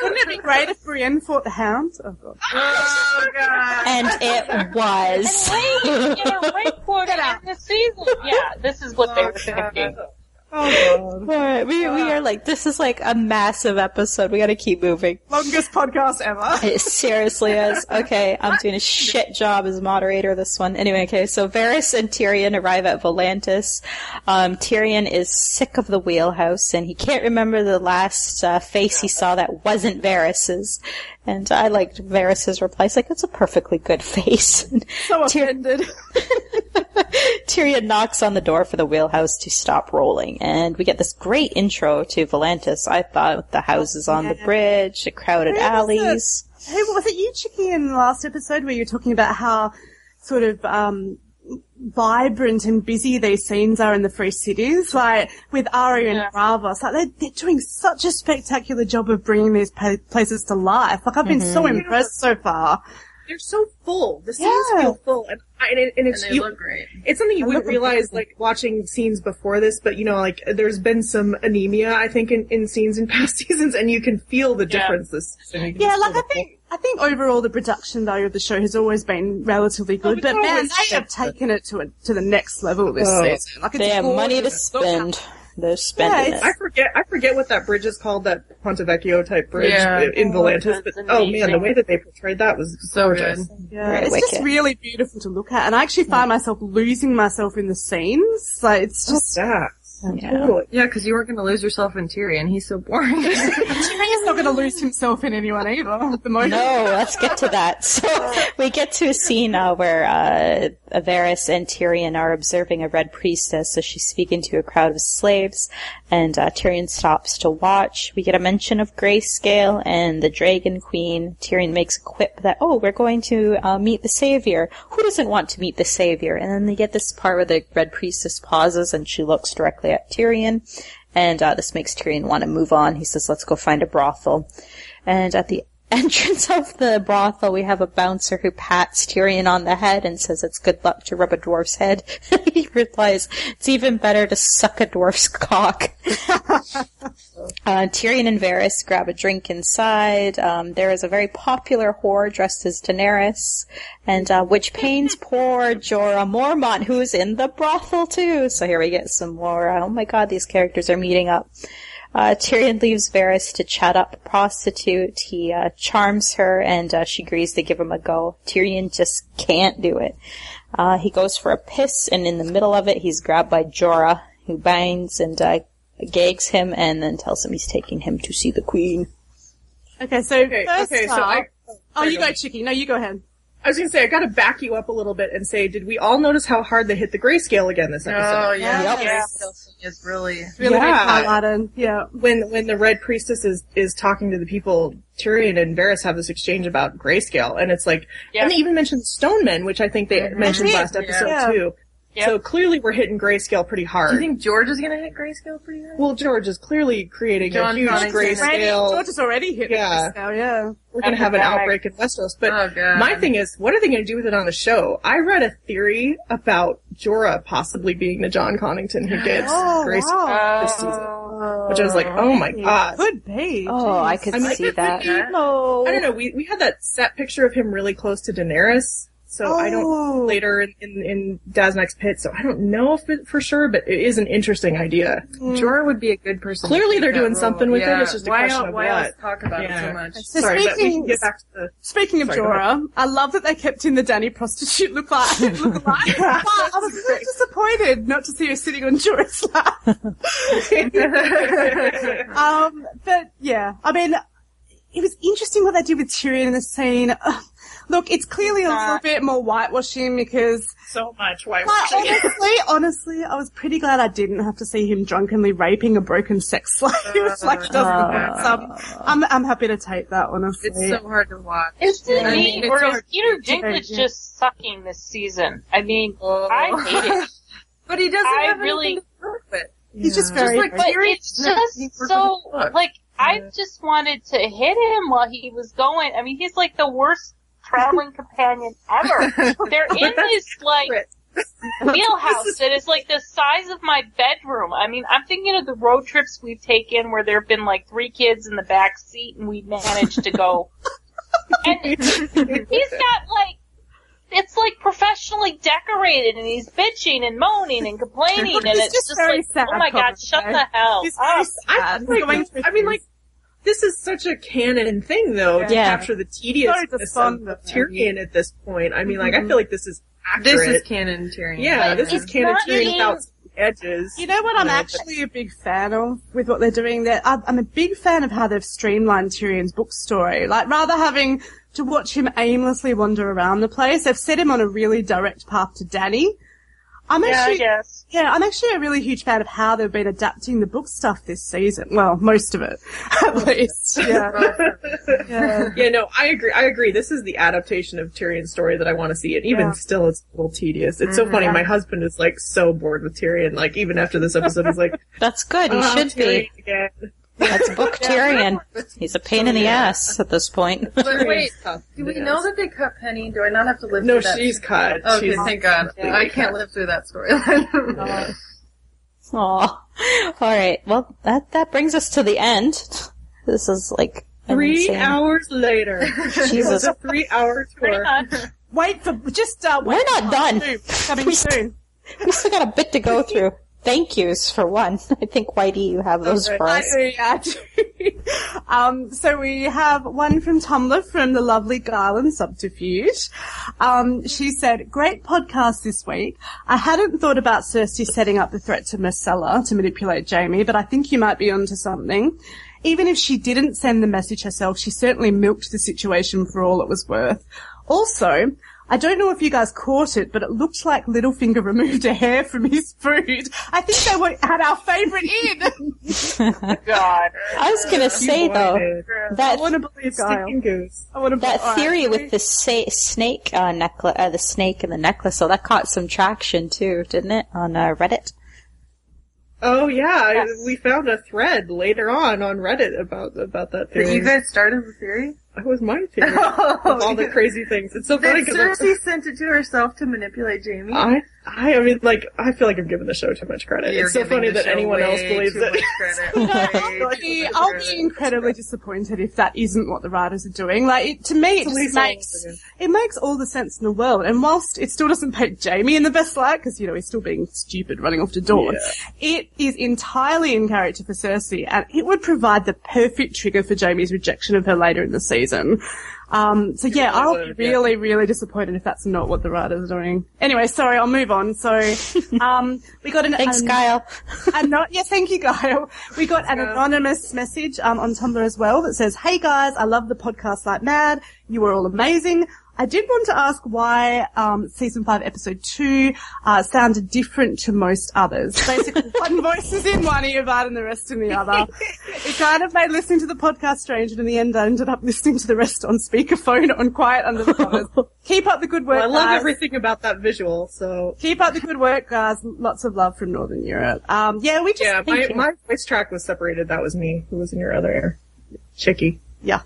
wouldn't it be great if Brienne fought the Hound? Oh god. Oh god. And it was. Wait, you know, right for in the season. Yeah, this is what they were thinking. Oh god. Alright, we, we are like, this is like a massive episode. We gotta keep moving. Longest podcast ever. It seriously is. Okay, I'm doing a shit job as moderator this one. Anyway, okay, so Varys and Tyrion arrive at Volantis. Um, Tyrion is sick of the wheelhouse and he can't remember the last uh, face he saw that wasn't Varys's. And I liked Varys's reply. He's like, that's a perfectly good face. So offended. Tyrion knocks on the door for the wheelhouse to stop rolling, and we get this great intro to Volantis. I thought with the houses on the bridge, the crowded Where was alleys. Hey, was it you, Chicky, in the last episode where you were talking about how sort of um, vibrant and busy these scenes are in the Free Cities? Like with Arya and Yeah. Braavos, like they're, they're doing such a spectacular job of bringing these pa- places to life. Like I've been so impressed so far. They're so full. The scenes Yeah. feel full, and, and, it, and And it's they you, look great. it's something you They wouldn't realize amazing. like watching scenes before this. But you know, like there's been some anemia, I think, in, in scenes in past seasons, and you can feel the Yeah. difference this season. Yeah, like I the think I think overall the production value of the show has always been relatively good, it's but man, they have taken it to a, to the next level this Oh. season. Like it's They have money to gorgeous. spend. They're spending it's- it. I forget. I forget what that bridge is called. That Ponte Vecchio type bridge Yeah. in oh, Volantis. But oh man, the way that they portrayed that was So gorgeous. good. Yeah, Very it's just really beautiful to look at, and I actually find myself losing myself in the scenes. Like it's Just just that. Yeah. Totally. Yeah, because you weren't going to lose yourself in Tyrion. He's so boring. Tyrion's not going to lose himself in anyone either. The No, let's get to that. So we get to a scene uh, where uh, Varys and Tyrion are observing a red priestess as she's speaking to a crowd of slaves, and uh, Tyrion stops to watch. We get a mention of Grayscale and the Dragon Queen. Tyrion makes a quip that, oh, we're going to uh, meet the Savior. Who doesn't want to meet the Savior? And then they get this part where the red priestess pauses and she looks directly at Tyrion. And uh, this makes Tyrion want to move on. He says, let's go find a brothel. And at the entrance of the brothel, we have a bouncer who pats Tyrion on the head and says it's good luck to rub a dwarf's head. he replies, it's even better to suck a dwarf's cock. Uh, Tyrion and Varys grab a drink inside. Um, there is a very popular whore dressed as Daenerys, and uh, which pains poor Jorah Mormont, who's in the brothel too. So here we get some more. Uh, oh my god, these characters are meeting up. Uh, Tyrion leaves Varys to chat up a prostitute. He uh, charms her, and uh, she agrees to give him a go. Tyrion just can't do it. Uh, he goes for a piss, and in the middle of it, he's grabbed by Jorah, who binds and uh, gags him, and then tells him he's taking him to see the queen. Okay, so Okay, first okay, so I- oh, you go go, Chicky. No, you go ahead. I was gonna say I gotta back you up a little bit and say, did we all notice how hard they hit the grayscale again this oh, episode? oh yeah, Yes. yeah. It's really. Really Yeah. highlighted. Yeah. When when the Red Priestess is is talking to the people, Tyrion and Varys have this exchange about grayscale, and it's like, Yeah. and they even mentioned stone men, which I think they mm-hmm. mentioned last episode yeah. too. Yeah. So clearly we're hitting grayscale pretty hard. Do you think George is going to hit grayscale pretty hard? well, George is clearly creating Jon a huge Connington. Already, grayscale. George is already hit Yeah. it now, yeah. We're gonna have an outbreak in Westeros. But Oh, my thing is, what are they gonna do with it on the show? I read a theory about Jorah possibly being the Jon Connington who gets Oh, Grace wow. this season. Which I was like, oh my oh. god. Could be. Oh, I could I mean, see that. No. I don't know. We we had that set picture of him really close to Daenerys, so I Oh. don't later in in, in Daznak's pit. So I don't know if it for sure, but it is an interesting idea. Jorah would be a good person. Clearly they're doing role. something with it, it's just a why question el- of why what. else talk about it so much? So Sorry, but we can speaking- get back to the. Speaking of Sorry, Jorah, I love that they kept in the Dany prostitute look like. look alike. but I was a bit disappointed not to see her sitting on Jorah's lap. um, but yeah, I mean, it was interesting what they did with Tyrion in the scene. Ugh, look, it's clearly a little bit more whitewashing because So much. whitewashing. But honestly, honestly, I was pretty glad I didn't have to see him drunkenly raping a broken sex slave. like, it doesn't uh. hurt. So I'm, I'm, I'm happy to take that, honestly. It's so hard to watch. Is it I me, mean, it's or is hard- Peter Yeah. Just sucking this season? I mean, oh. I hate it. But he doesn't I have really- anything to work with. He's just very, like- But Tyrion- it's no, just so, with the book. like, I just wanted to hit him while he was going. I mean, he's like the worst traveling companion ever. They're in this, like, wheelhouse that is like the size of my bedroom. I mean, I'm thinking of the road trips we've taken where there have been like three kids in the back seat and we've managed to go. and he's got like, it's like professionally decorated and he's bitching and moaning and complaining and it's just just, very like, sad, oh my god, shut the hell He's up. very I, sad. like, Going I mean, like, this is such a canon thing, though, to Yeah. capture the tediousness despondent. of Tyrion at this point. I mean, like, I mm-hmm. feel like this is accurate. This is canon Tyrion. yeah, this is canon Tyrion without edges. You know what I'm No, actually a big fan of with what they're doing there? I'm I'm a big fan of how they've streamlined Tyrion's book story. Like, rather having to watch him aimlessly wander around the place, they've set him on a really direct path to Dany. I'm yeah, I actually, guess. Yeah, I'm actually a really huge fan of how they've been adapting the book stuff this season. Well, most of it, at least. Yeah. yeah. Yeah, no, I agree. I agree. This is the adaptation of Tyrion's story that I want to see, and even Yeah. still, it's a little tedious. It's so mm-hmm. funny. My husband is like so bored with Tyrion. Like even after this episode, he's like, That's good. He "Oh, should be. Again." That's book Tyrion. He's a pain in the ass at this point. But wait, do we know that they cut Penny? Do I not have to live No, through that? she's cut. Okay, she's, thank God. Yeah. I can't live through that storyline. Aw. All right. Well, that that brings us to the end. This is like an Three insane- hours later. Jesus. It's a three-hour Pretty tour. Wait for, just, uh, wait We're not done. Soon. Coming We- soon. We still got a bit to go through. Thank yous for one. I think Whitey, you have those Okay. for us. do, yeah, I do. um, so we have one from Tumblr from the lovely Garland Subterfuge. Um, she said, great podcast this week. I hadn't thought about Cersei setting up the threat to Myrcella to manipulate Jaime, but I think you might be onto something. Even if she didn't send the message herself, she certainly milked the situation for all it was worth. Also, I don't know if you guys caught it, but it looked like Littlefinger removed a hair from his food. I think they were, had our favourite in. God. I was gonna say though, I that want to believe Kyle. Goose. I want to that theory with the sa- snake uh, necklace, uh, the snake and the necklace, so that caught some traction too, didn't it, on uh, Reddit? Oh yeah, Yes. we found a thread later on on Reddit about about that theory. you guys started the theory? That was my theory of all the crazy things. It's so funny because Cersei sent it to herself to manipulate Jaime. I, I, I mean, like, I feel like I'm giving the show too much credit. You're it's so funny that anyone else believes it. much credit. Way I'll be, I'll credit. be incredibly disappointed if that isn't what the writers are doing. Like, it, to me, it just makes, it makes all the sense in the world. And whilst it still doesn't paint Jaime in the best light, because, you know, he's still being stupid running off to Dorne, it is entirely in character for Cersei, and it would provide the perfect trigger for Jaime's rejection of her later in the season. Um, so yeah, really I'll would, be yeah. really, really disappointed if that's not what the writers are doing. Anyway, sorry, I'll move on. So, um, we got an, Thanks, an- Kyle. and not, yes, thank you, Gail. We got an anonymous message um, on Tumblr as well that says, "Hey guys, I love the podcast like mad. You are all amazing. I did want to ask why um, season five, episode two, uh, sounded different to most others. Basically, one voice is in one earbud and the rest in the other. it kind of made listening to the podcast strange, and in the end, I ended up listening to the rest on speakerphone on quiet under the covers. Keep up the good work. I love guys. everything about that visual, so. Keep up the good work, guys. Lots of love from Northern Europe. Um, yeah, we just Yeah, my, my voice track was separated. That was me. Who was in your other ear? Chicky. Yeah.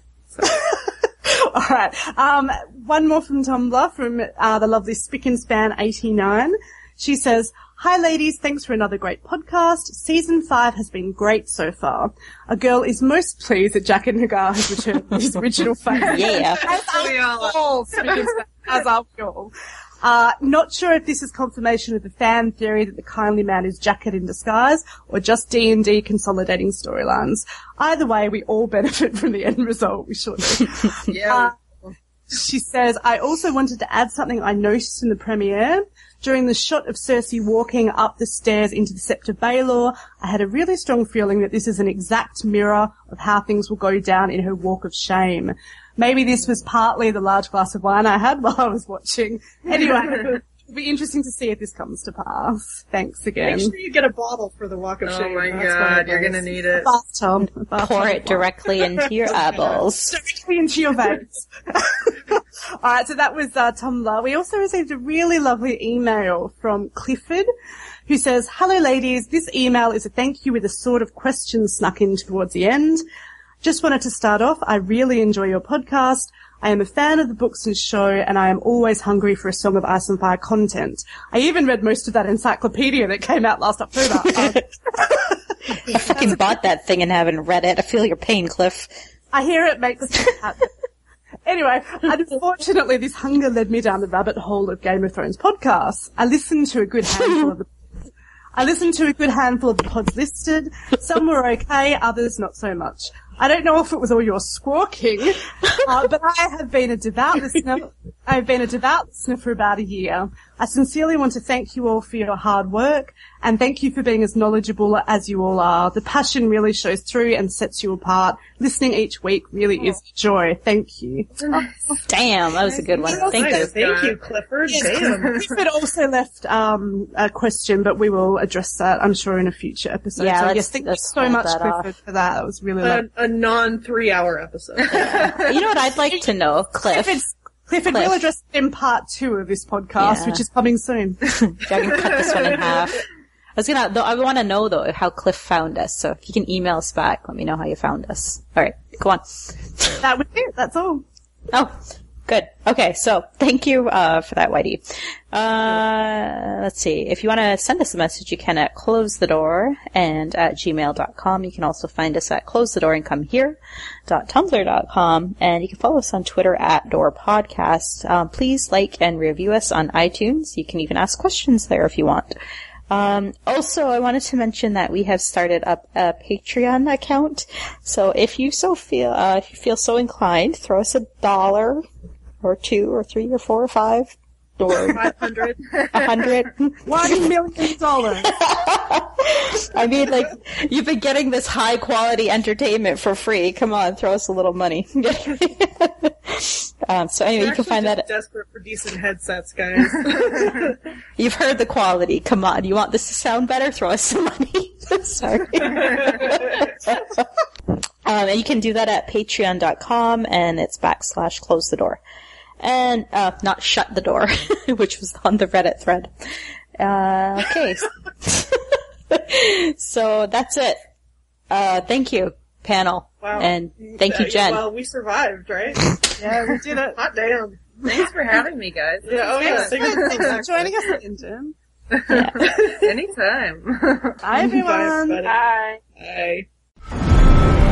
All right. Um, one more from Tumblr from uh, the lovely Spick and Span eighty nine. She says, "Hi, ladies. Thanks for another great podcast. Season five has been great so far. A girl is most pleased that Jaqen H'ghar has returned to his original face. Yeah. As are all, Spick and Span, as are we all." Uh, not sure if this is confirmation of the fan theory that the kindly man is Jaqen in disguise, or just D and D consolidating storylines. Either way, we all benefit from the end result. We sure do. Yeah. Uh, she says, I also wanted to add something I noticed in the premiere. During the shot of Cersei walking up the stairs into the Sept of Baelor, I had a really strong feeling that this is an exact mirror of how things will go down in her walk of shame. Maybe this was partly the large glass of wine I had while I was watching. Anyway, it'll be interesting to see if this comes to pass. Thanks again. Make sure you get a bottle for the walk of shame. oh shame. my That's god, you're gonna need it. Bathtub. Bathtub Pour of it directly into your eyeballs. directly into your veins. Alright, so that was uh, Tumblr. We also received a really lovely email from Clifford who says, Hello ladies, this email is a thank you with a sort of question snuck in towards the end. Just wanted to start off, I really enjoy your podcast. I am a fan of the books and show, and I am always hungry for a Song of Ice and Fire content. I even read most of that encyclopedia that came out last October. Um, I fucking bought that thing and haven't read it. I feel your pain, Cliff. I hear it makes me happy. Anyway, unfortunately, this hunger led me down the rabbit hole of Game of Thrones podcasts. I listened to a good handful of the I listened to a good handful of the pods listed. Some were okay, others not so much. I don't know if it was all your squawking, uh, but I have been a devout listener. I've been a devout listener for about a year. I sincerely want to thank you all for your hard work and thank you for being as knowledgeable as you all are. The passion really shows through and sets you apart. Listening each week really is a joy. Thank you. Damn, that was a good one. Thank you. Thank you, Clifford. Damn. Clifford also left um, a question, but we will address that, I'm sure, in a future episode. Yeah, so let's- yes, thank you let's so much, Clifford, off. for that. That was really a, lovely. a non three hour episode. You know what I'd like to know, Cliff? Clifford's Clifford Cliff. will address it in part two of this podcast, Yeah. which is coming soon. I can cut this one in half. I was gonna, though, I want to know though how Cliff found us. So if you can email us back, let me know how you found us. All right, go on. that was it. That's all. Oh, good. Okay, so thank you uh, for that, Whitey. Uh, let's see. If you want to send us a message, you can at close the door and at gmail.com. You can also find us at close the door and come and you can follow us on Twitter at door podcast. Um, please like and review us on iTunes. You can even ask questions there if you want. Um, also, I wanted to mention that we have started up a Patreon account. So if you so feel, uh, if you feel so inclined, throw us a dollar or two or three or four or five or 500. a hundred. One million dollars. I mean, like, you've been getting this high quality entertainment for free. Come on, throw us a little money. um, so anyway, We're you can find that. desperate for decent headsets, guys. You've heard the quality. Come on. You want this to sound better? Throw us some money. Sorry. um, and you can do that at patreon.com and it's backslash close the door. And, uh, not shut the door, which was on the Reddit thread. Uh, okay. so that's it. Uh, thank you, panel. Wow. And thank you, Jen. Well, we survived, right? yeah, we did it. Hot damn. Thanks for having me, guys. Yeah, oh yeah. Thanks for joining us again, Jim. Anytime. Bye, everyone. Bye. Bye. Bye.